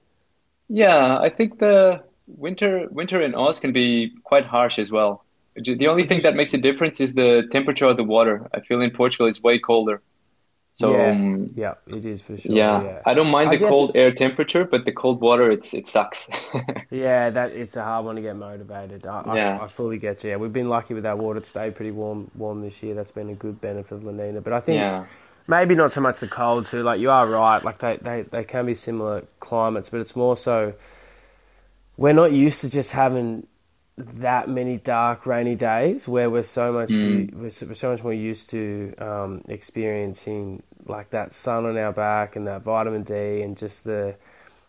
yeah i think the winter winter in oz can be quite harsh as well the only thing that makes a difference is the temperature of the water i feel in portugal it's way colder so yeah, um, yeah, it is for sure. Yeah, yeah. I don't mind I the guess, cold air temperature, but the cold water, it's it sucks. yeah, that it's a hard one to get motivated. I, yeah. I, I, fully get you. Yeah, we've been lucky with our water to stay pretty warm warm this year. That's been a good benefit of La Nina. But I think yeah. maybe not so much the cold too. Like you are right. Like they, they, they can be similar climates, but it's more so we're not used to just having that many dark, rainy days where we're so much mm. we're, so much more used to um, experiencing like that sun on our back and that vitamin D and just the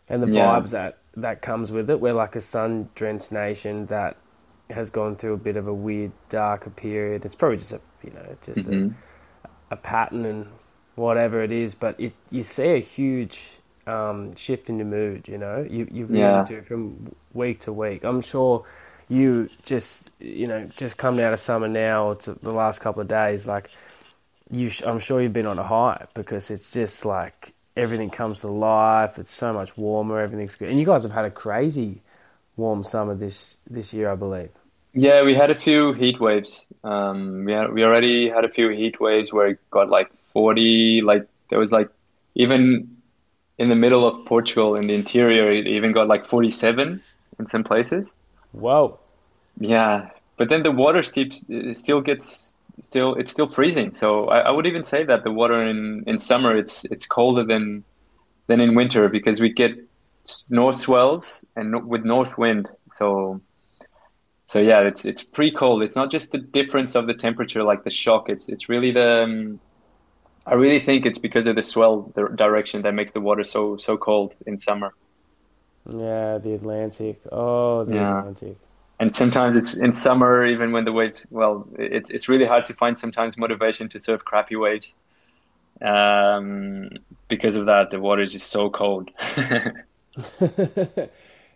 and the yeah. vibes that that comes with it. We're like a sun drenched nation that has gone through a bit of a weird, darker period. It's probably just a you know just mm-hmm. a, a pattern and whatever it is, but it you see a huge um, shift in the mood. You know, you you really yeah. do from week to week. I'm sure you just you know just coming out of summer now it's the last couple of days like you I'm sure you've been on a high because it's just like everything comes to life it's so much warmer everything's good and you guys have had a crazy warm summer this this year I believe yeah we had a few heat waves um, we had, we already had a few heat waves where it got like 40 like there was like even in the middle of Portugal in the interior it even got like 47 in some places Wow. Yeah, but then the water still still gets still it's still freezing. So I, I, would even say that the water in, in summer it's it's colder than than in winter because we get north swells and with north wind. So so yeah, it's it's pretty cold. It's not just the difference of the temperature, like the shock. It's it's really the um, I really think it's because of the swell direction that makes the water so so cold in summer. Yeah, the Atlantic. Oh, the yeah. Atlantic. And sometimes it's in summer, even when the waves. Well, it's it's really hard to find sometimes motivation to surf crappy waves, um, because of that. The water is just so cold.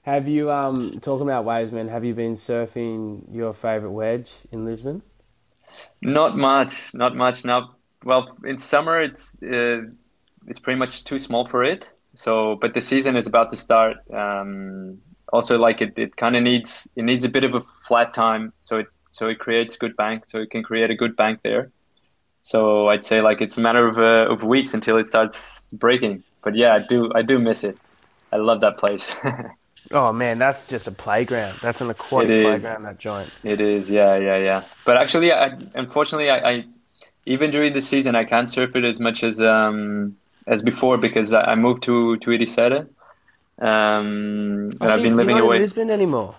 have you um talking about waves, man? Have you been surfing your favorite wedge in Lisbon? Not much, not much. Now, well, in summer it's uh, it's pretty much too small for it. So, but the season is about to start. Um, also, like it, it kind of needs it needs a bit of a flat time, so it so it creates good bank, so it can create a good bank there. So I'd say like it's a matter of uh, of weeks until it starts breaking. But yeah, I do I do miss it. I love that place. oh man, that's just a playground. That's an aquatic playground. That joint. It is. Yeah, yeah, yeah. But actually, I, unfortunately, I, I even during the season I can't surf it as much as um as before because I moved to to Ericeira. Um, and I've been living away. in Lisbon anymore?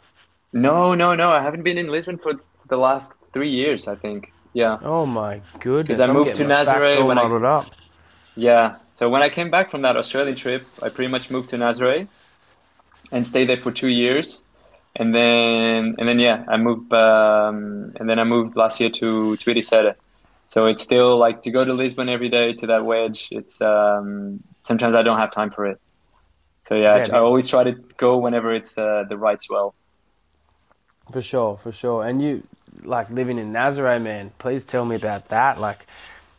No, no, no. I haven't been in Lisbon for the last three years. I think. Yeah. Oh my goodness! I I'm moved to getting my facts Nazaré when I- up. Yeah. So when I came back from that Australian trip, I pretty much moved to Nazaré and stayed there for two years. And then, and then, yeah, I moved, um, and then I moved last year to, to Ericeira. So it's still like to go to Lisbon every day to that wedge. It's, um, sometimes I don't have time for it. So yeah, Yeah, I, I always try to go whenever it's, uh, the right swell. For sure, for sure. And you, like living in Nazaré, man. Please tell me about that. Like,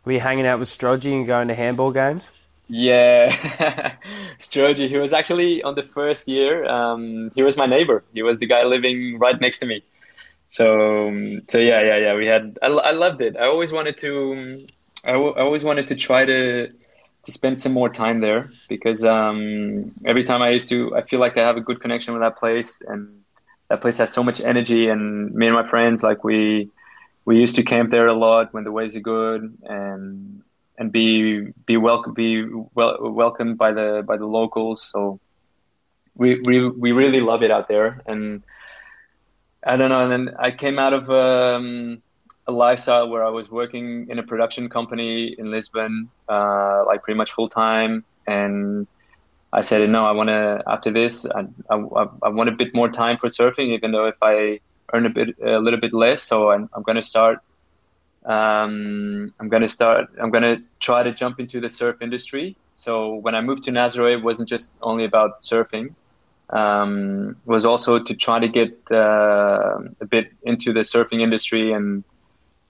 were you hanging out with Strodgy and going to handball games? Yeah, Sturgy. He was actually on the first year. Um, he was my neighbor. He was the guy living right next to me. So, um, so yeah, yeah, yeah. We had. I, I loved it. I always wanted to. um, I, w- I always wanted to try to to spend some more time there because um, every time I used to, I feel like I have a good connection with that place, and that place has so much energy. And me and my friends, like we we used to camp there a lot when the waves are good, and and be be welcome be well welcomed by the by the locals. So we we we really love it out there, and I don't know. And then I came out of um, a lifestyle where I was working in a production company in Lisbon, uh, like pretty much full time, and I said, no, I want to after this, I, I I want a bit more time for surfing, even though if I earn a bit a little bit less, so I'm I'm going to start um, I'm gonna start. I'm gonna try to jump into the surf industry. So when I moved to Nazaré, it wasn't just only about surfing. Um, was also to try to get uh, a bit into the surfing industry and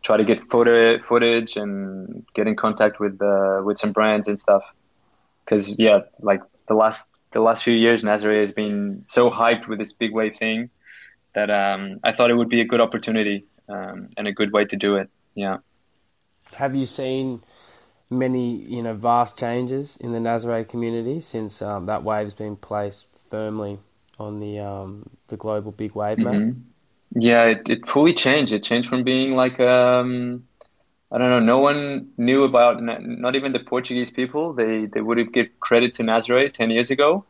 try to get photo footage and get in contact with uh, with some brands and stuff. Because yeah, like the last the last few years, Nazaré has been so hyped with this big wave thing that um, I thought it would be a good opportunity um, and a good way to do it. Yeah. Have you seen many, you know, vast changes in the Nazaré community since um, that wave's been placed firmly on the um, the global big wave map? Mhm. Yeah, it, it fully changed. It changed from being like um, I don't know, no one knew about, not even the Portuguese people. They they would have give credit to Nazaré 10 years ago.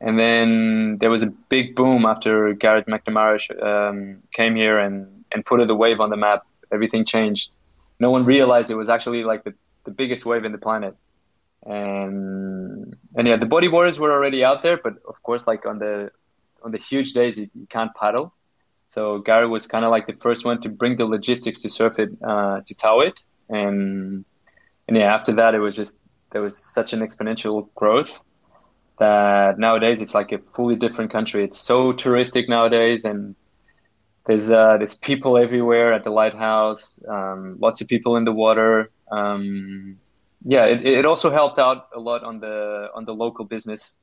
And then there was a big boom after Garrett McNamara um, came here and, and put the wave on the map. Everything changed. No one realized it was actually like the, the biggest wave in the planet. And and yeah, the bodyboarders were already out there, but of course, like on the on the huge days, you, you can't paddle. So Gary was kind of like the first one to bring the logistics to surf it, uh, to tow it, and and yeah, after that, it was just there was such an exponential growth that nowadays it's like a fully different country. It's so touristic nowadays, and there's uh, there's people everywhere at the lighthouse, um, lots of people in the water. Um, yeah, it, it also helped out a lot on the on the local business.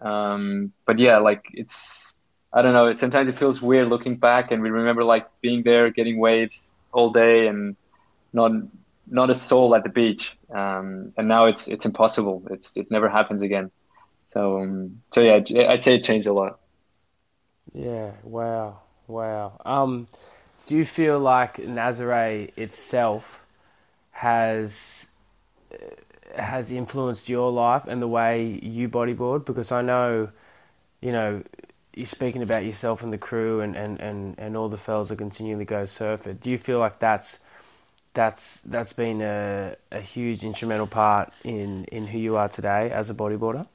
Um, but yeah, like it's I don't know. It, sometimes it feels weird looking back, and we remember like being there, getting waves all day, and not not a soul at the beach. Um, and now it's it's impossible. It's it never happens again. So um, so yeah, I'd say it changed a lot. Yeah, wow, wow. Um, do you feel like Nazaré itself has has influenced your life and the way you bodyboard? Because I know, you know, you're speaking about yourself and the crew and, and, and, and all the fellas that continually go surf it. Do you feel like that's that's that's been a, a huge instrumental part in, in who you are today as a bodyboarder?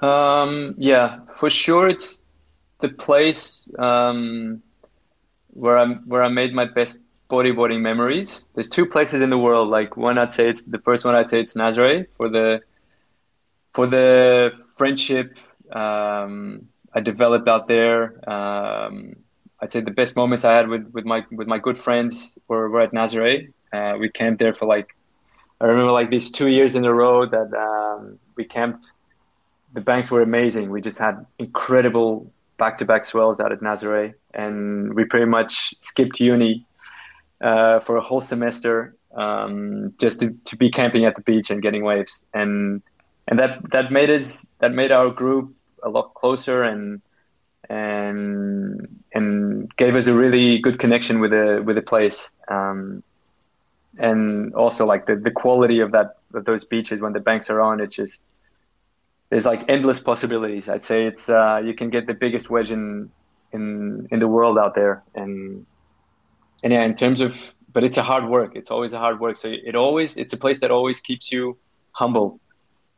Um, yeah, for sure. It's the place um, where I'm where I made my best bodyboarding memories. There's two places in the world. Like one, I'd say it's the first one. I'd say it's Nazaré for the for the friendship um, I developed out there. Um, I'd say the best moments I had with, with my with my good friends were, were at Nazaré. Uh, we camped there for like I remember like these two years in a row that um, we camped. The banks were amazing. We just had incredible back-to-back swells out at Nazaré, and we pretty much skipped uni uh, for a whole semester um, just to, to be camping at the beach and getting waves. And and that that made us that made our group a lot closer and and and gave us a really good connection with the with the place. Um, and also like the, the quality of that of those beaches when the banks are on, it's just there's like endless possibilities. I'd say it's uh, you can get the biggest wedge in in in the world out there, and and yeah, in terms of but it's a hard work. It's always a hard work. So it always it's a place that always keeps you humble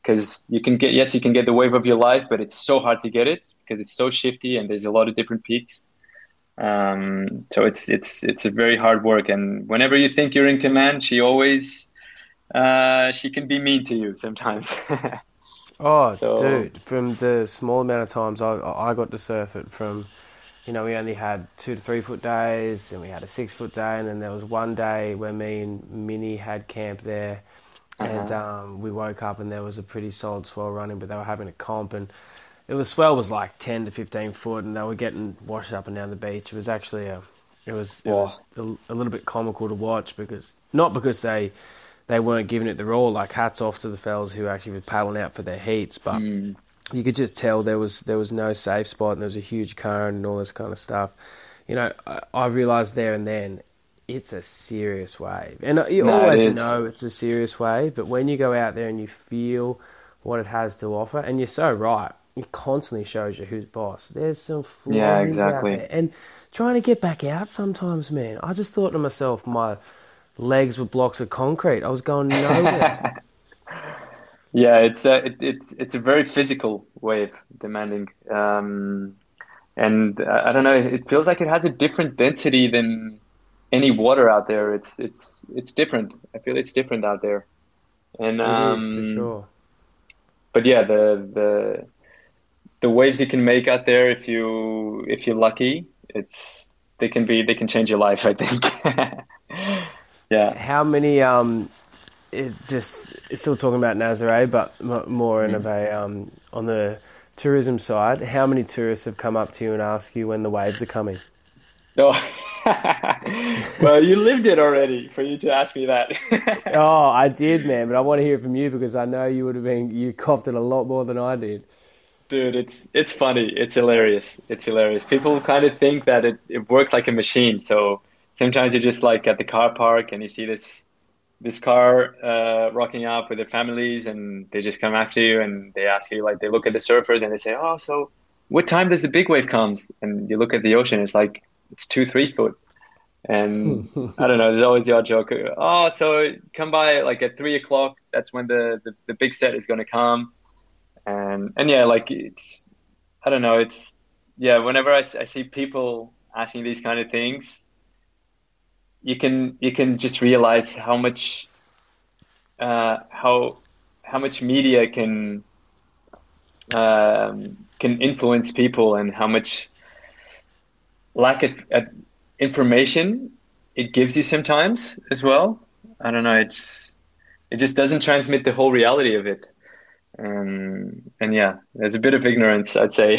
because you can get yes you can get the wave of your life, but it's so hard to get it because it's so shifty and there's a lot of different peaks. Um, so it's it's it's a very hard work, and whenever you think you're in command, she always uh, she can be mean to you sometimes. oh, so, dude! From the small amount of times I I got to surf it, from you know we only had two to three foot days, and we had a six foot day, and then there was one day where me and Minnie had camp there, uh-huh. and um, we woke up and there was a pretty solid swell running, but they were having a comp and it was swell was like ten to fifteen foot, and they were getting washed up and down the beach. It was actually a, it was it was a, a, little bit comical to watch because not because they they weren't giving it their all. Like hats off to the fellas who actually were paddling out for their heats, but mm. You could just tell there was there was no safe spot and there was a huge current and all this kind of stuff. You know, I, I realized there and then it's a serious wave, and uh, you no, always it know it's a serious wave. But when you go out there and you feel what it has to offer, and you're so right it constantly shows you who's boss. There's some flaws yeah, exactly. And trying to get back out sometimes, man. I just thought to myself, my legs were blocks of concrete. I was going nowhere. Yeah, it's a it, it's it's a very physical wave, demanding. Um, and I, I don't know. It feels like it has a different density than any water out there. It's it's it's different. I feel it's different out there. And um, for sure. But yeah, the the the waves you can make out there if you if you're lucky it's they can be they can change your life i think yeah how many um it just still talking about Nazare, but more in mm. of a um on the tourism side how many tourists have come up to you and asked you when the waves are coming oh well, you lived it already for you to ask me that. oh, I did, man, but I want to hear from you because I know you would have been you copped it a lot more than I did. Dude, it's it's funny. It's hilarious. It's hilarious. People kind of think that it, it works like a machine. So sometimes you're just like at the car park and you see this this car uh, rocking up with their families and they just come after you and they ask you like they look at the surfers and they say, oh, so what time does the big wave comes? And you look at the ocean, it's like it's two three foot. And I don't know. There's always the odd joke. Oh, so come by like at three o'clock. That's when the, the, the big set is going to come and and yeah, like it's I don't know, it's yeah. Whenever I, I see people asking these kind of things, you can you can just realize how much uh, how how much media can um, can influence people and how much lack of, of information it gives you sometimes as well. I don't know. It's it just doesn't transmit the whole reality of it. Um, and yeah, there's a bit of ignorance, I'd say.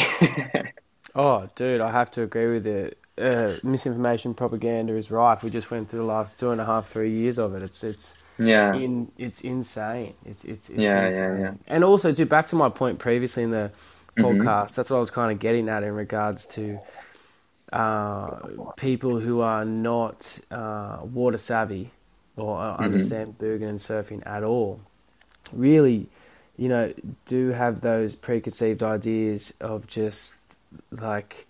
oh, dude, I have to agree with it. Uh, misinformation propaganda is rife. We just went through the last two and a half, three years of it. It's it's yeah, in, it's insane. It's it's, it's yeah, insane. yeah, yeah. And also, to back to my point previously in the mm-hmm. podcast, that's what I was kind of getting at in regards to uh, people who are not uh, water savvy or mm-hmm. understand boogan and surfing at all. Really you know, do have those preconceived ideas of just like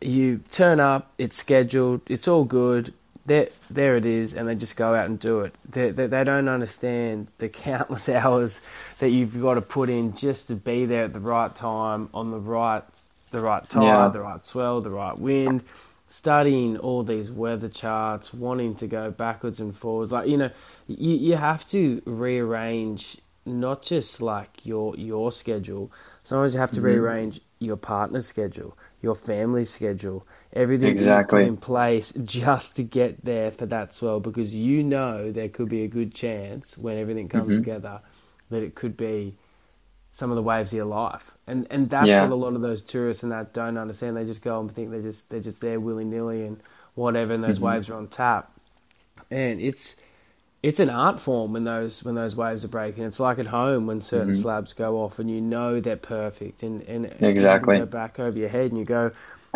you turn up, it's scheduled, it's all good, there, there it is, and they just go out and do it. They, they, they, don't understand the countless hours that you've got to put in just to be there at the right time, on the right, the right tide, yeah. the right swell, the right wind. Studying all these weather charts, wanting to go backwards and forwards, like you know, you you have to rearrange not just like your your schedule. Sometimes you have to mm-hmm. rearrange your partner's schedule, your family schedule, everything exactly in place just to get there for that swell because you know there could be a good chance when everything comes mm-hmm. together that it could be some of the waves of your life. And and that's yeah. what a lot of those tourists and that don't understand. They just go and think they're just they're just there willy nilly and whatever and those mm-hmm. waves are on tap. And it's it's an art form when those when those waves are breaking. It's like at home when certain mm-hmm. slabs go off and you know they're perfect and and exactly go back over your head and you go,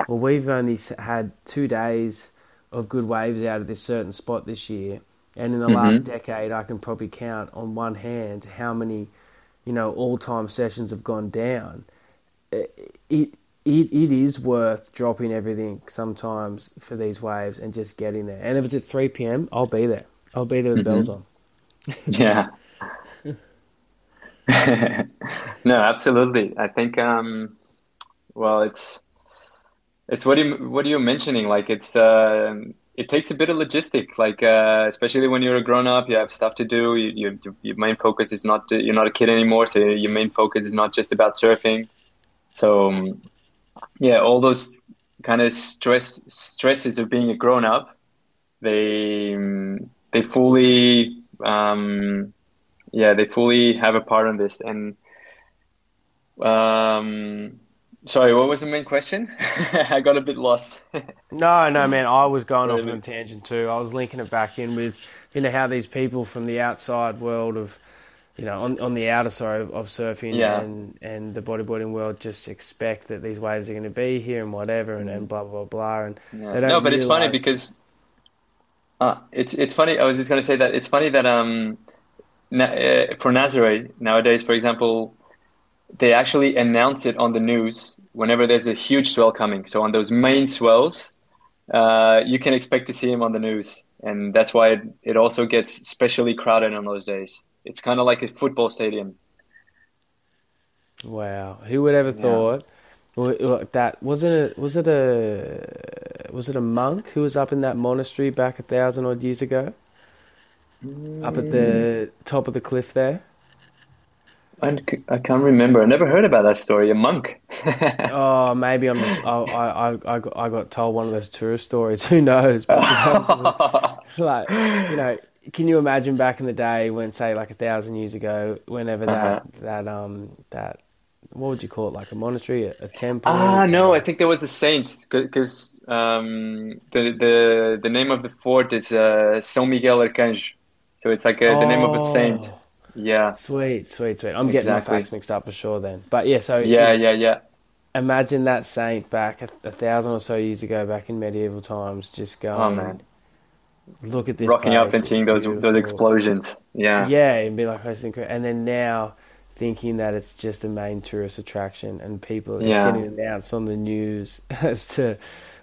well, we've only had two days of good waves out of this certain spot this year, and in the mm-hmm. last decade, I can probably count on one hand how many, you know, all time sessions have gone down. It, it it, it is worth dropping everything sometimes for these waves and just getting there. And if it's at 3 p.m., I'll be there. I'll be there with Mm-hmm. bells on. Yeah. no, absolutely. I think um well it's it's what you what you're mentioning like it's uh it takes a bit of logistic like uh especially when you're a grown up you have stuff to do you, you your main focus is not you're not a kid anymore so your main focus is not just about surfing so um, yeah all those kind of stress stresses of being a grown up they um, they fully um yeah they fully have a part in this and um sorry what was the main question I got a bit lost No, no, man. I was going off on a tangent too. I was linking it back in with, you know, how these people from the outside world of, you know, on, on the outer side of, of surfing Yeah. and, and the bodyboarding world just expect that these waves are going to be here and whatever and, and blah, blah, blah. And Yeah. they don't No, but it's funny because uh, it's it's funny. I was just gonna say that it's funny that um na uh, for Nazare nowadays, for example, they actually announce it on the news whenever there's a huge swell coming. So on those main swells, uh, you can expect to see him on the news, and that's why it, it also gets especially crowded on those days. It's kind of like a football stadium. Wow, who would ever Yeah. thought like that? wasn't it a, was it a was it a monk who was up in that monastery back a thousand odd years ago, up at the top of the cliff there? I, I can't remember. I never heard about that story. A monk. Oh, maybe I'm. Just, I, I I I got, I got told one of those tourist stories. Who knows? But like you know, can you imagine back in the day when, say, like a thousand years ago, whenever Uh-huh. that that um that what would you call it? Like a monastery, a, a temple? Ah, no, I think there was a saint because um, the the the name of the fort is uh, São Miguel Arcanjo, so it's like a, the name of a saint. Oh. Yeah, Sweet, sweet, sweet. I'm getting my facts mixed up for sure then. But yeah, so yeah, yeah, yeah. imagine that saint back a, a thousand or so years ago, back in medieval times, just going, Oh man, look at this rocking up and it's seeing those those explosions. Yeah, Yeah, and be like, "Oh, incredible. And then now thinking that it's just a main tourist attraction and people, it's getting announced on the news as to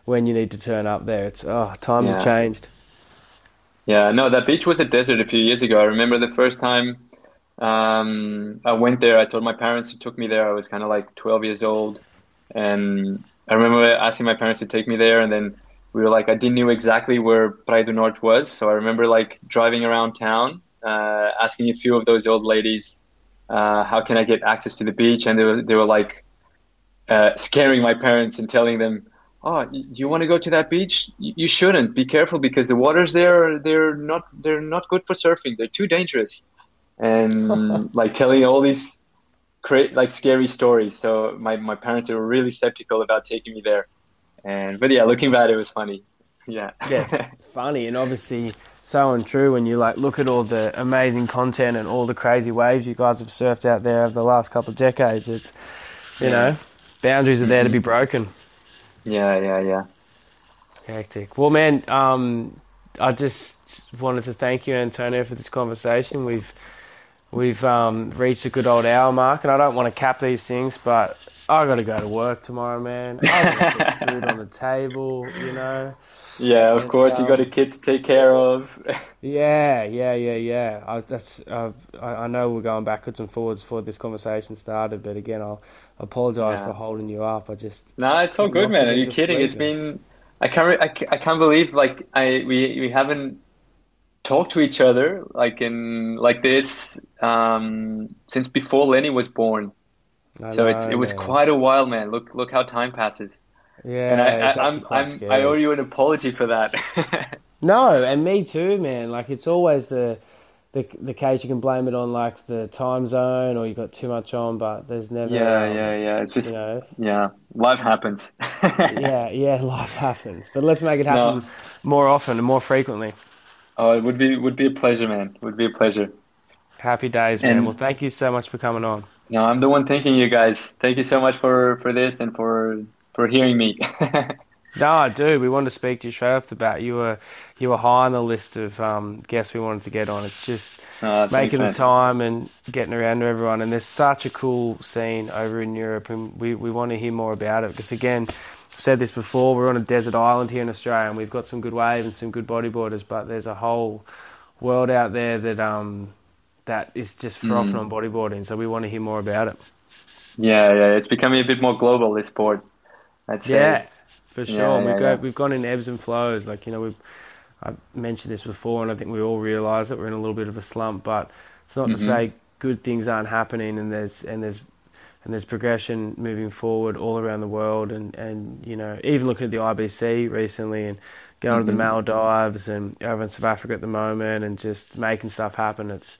when you need to turn up there. It's, oh, times have changed. yeah. No, that beach was a desert a few years ago. I remember the first time um, I went there. I told my parents to took me there. I was kind of like 12 years old, and I remember asking my parents to take me there, and then we were like, I didn't know exactly where Praia do Norte was, so I remember like driving around town, uh, asking a few of those old ladies, uh, how can I get access to the beach, and they were they were like uh, scaring my parents and telling them, "Oh, you want to go to that beach? You shouldn't. Be careful because the waters there they're not they're not good for surfing. They're too dangerous." And like telling all these cra- like scary stories. So my my parents were really skeptical about taking me there. And but yeah, looking back, it was funny. Yeah. Yeah, funny and obviously so untrue when you like look at all the amazing content and all the crazy waves you guys have surfed out there over the last couple of decades. It's, you Yeah. know, boundaries are there to be broken. yeah, yeah, yeah. Hectic. Well, man, um, I just wanted to thank you, Antonio, for this conversation. We've we've um, reached a good old hour mark, and I don't want to cap these things, but I got to go to work tomorrow, man. I got to put food on the table, you know. Yeah, of And, course, you got a um, kid to take care of. Yeah, yeah, yeah, yeah. I, that's uh, I, I know we're going backwards and forwards before this conversation started, but again, I'll apologise Yeah. for holding you up. I just No, it's all good, man. Are you kidding? sleep, It's man. been I can't re- I, I can't believe like I we we haven't talked to each other like in like this um since before Lenny was born. I So it's know, it was quite a while, man. Look look how time passes. Yeah. And I, it's I actually I'm quite I'm scary. I owe you an apology for that. No, and me too, man. Like it's always the the the case you can blame it on like the time zone or you got too much on, but there's never Yeah, um, yeah, yeah. It's you just know. yeah, life happens. Yeah, yeah, life happens. But let's make it happen No. more often and more frequently. Oh, it would be would be a pleasure, man. Would be a pleasure. Happy days, man. And- well, thank you so much for coming on. No, I'm the one thanking you guys. Thank you so much for for this and for for hearing me. No, I do. We wanted to speak to you straight off the bat. You were you were high on the list of um, guests we wanted to get on. It's just thanks, making the time and getting around to everyone. And there's such a cool scene over in Europe, and we, we want to hear more about it. Because again, I've said this before, we're on a desert island here in Australia, and we've got some good waves and some good bodyboarders, but there's a whole world out there that um that is just frothing Mm. on bodyboarding. So we want to hear more about it. Yeah, yeah, it's becoming a bit more global. This sport, I'd say. Yeah, for sure. Yeah, we yeah, go, yeah. we've gone in ebbs and flows. Like you know, we've I mentioned this before, and I think we all realise that we're in a little bit of a slump. But it's not to Mhm. say good things aren't happening, and there's and there's and there's progression moving forward all around the world. And and you know, even looking at the IBC recently and going to the Mhm. Maldives and over in South Africa at the moment, and just making stuff happen. It's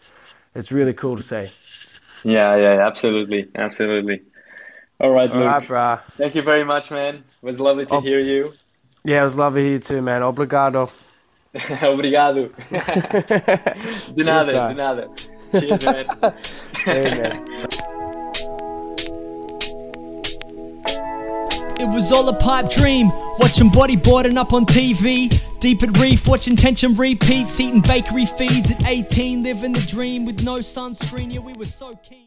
it's really cool to see. Yeah, yeah, absolutely, absolutely. All right, All Luke. right, brah. Thank you very much, man. It was lovely to Oh. hear you. Yeah, it was lovely here too, man. Obrigado. Obrigado. de nada, guy. de nada. Cheers, man. Hey, man. It was all a pipe dream, watching bodyboarding up on TV. Deep at reef, watching tension repeats, eating bakery feeds at 18, living the dream with no sunscreen. Yeah, we were so keen.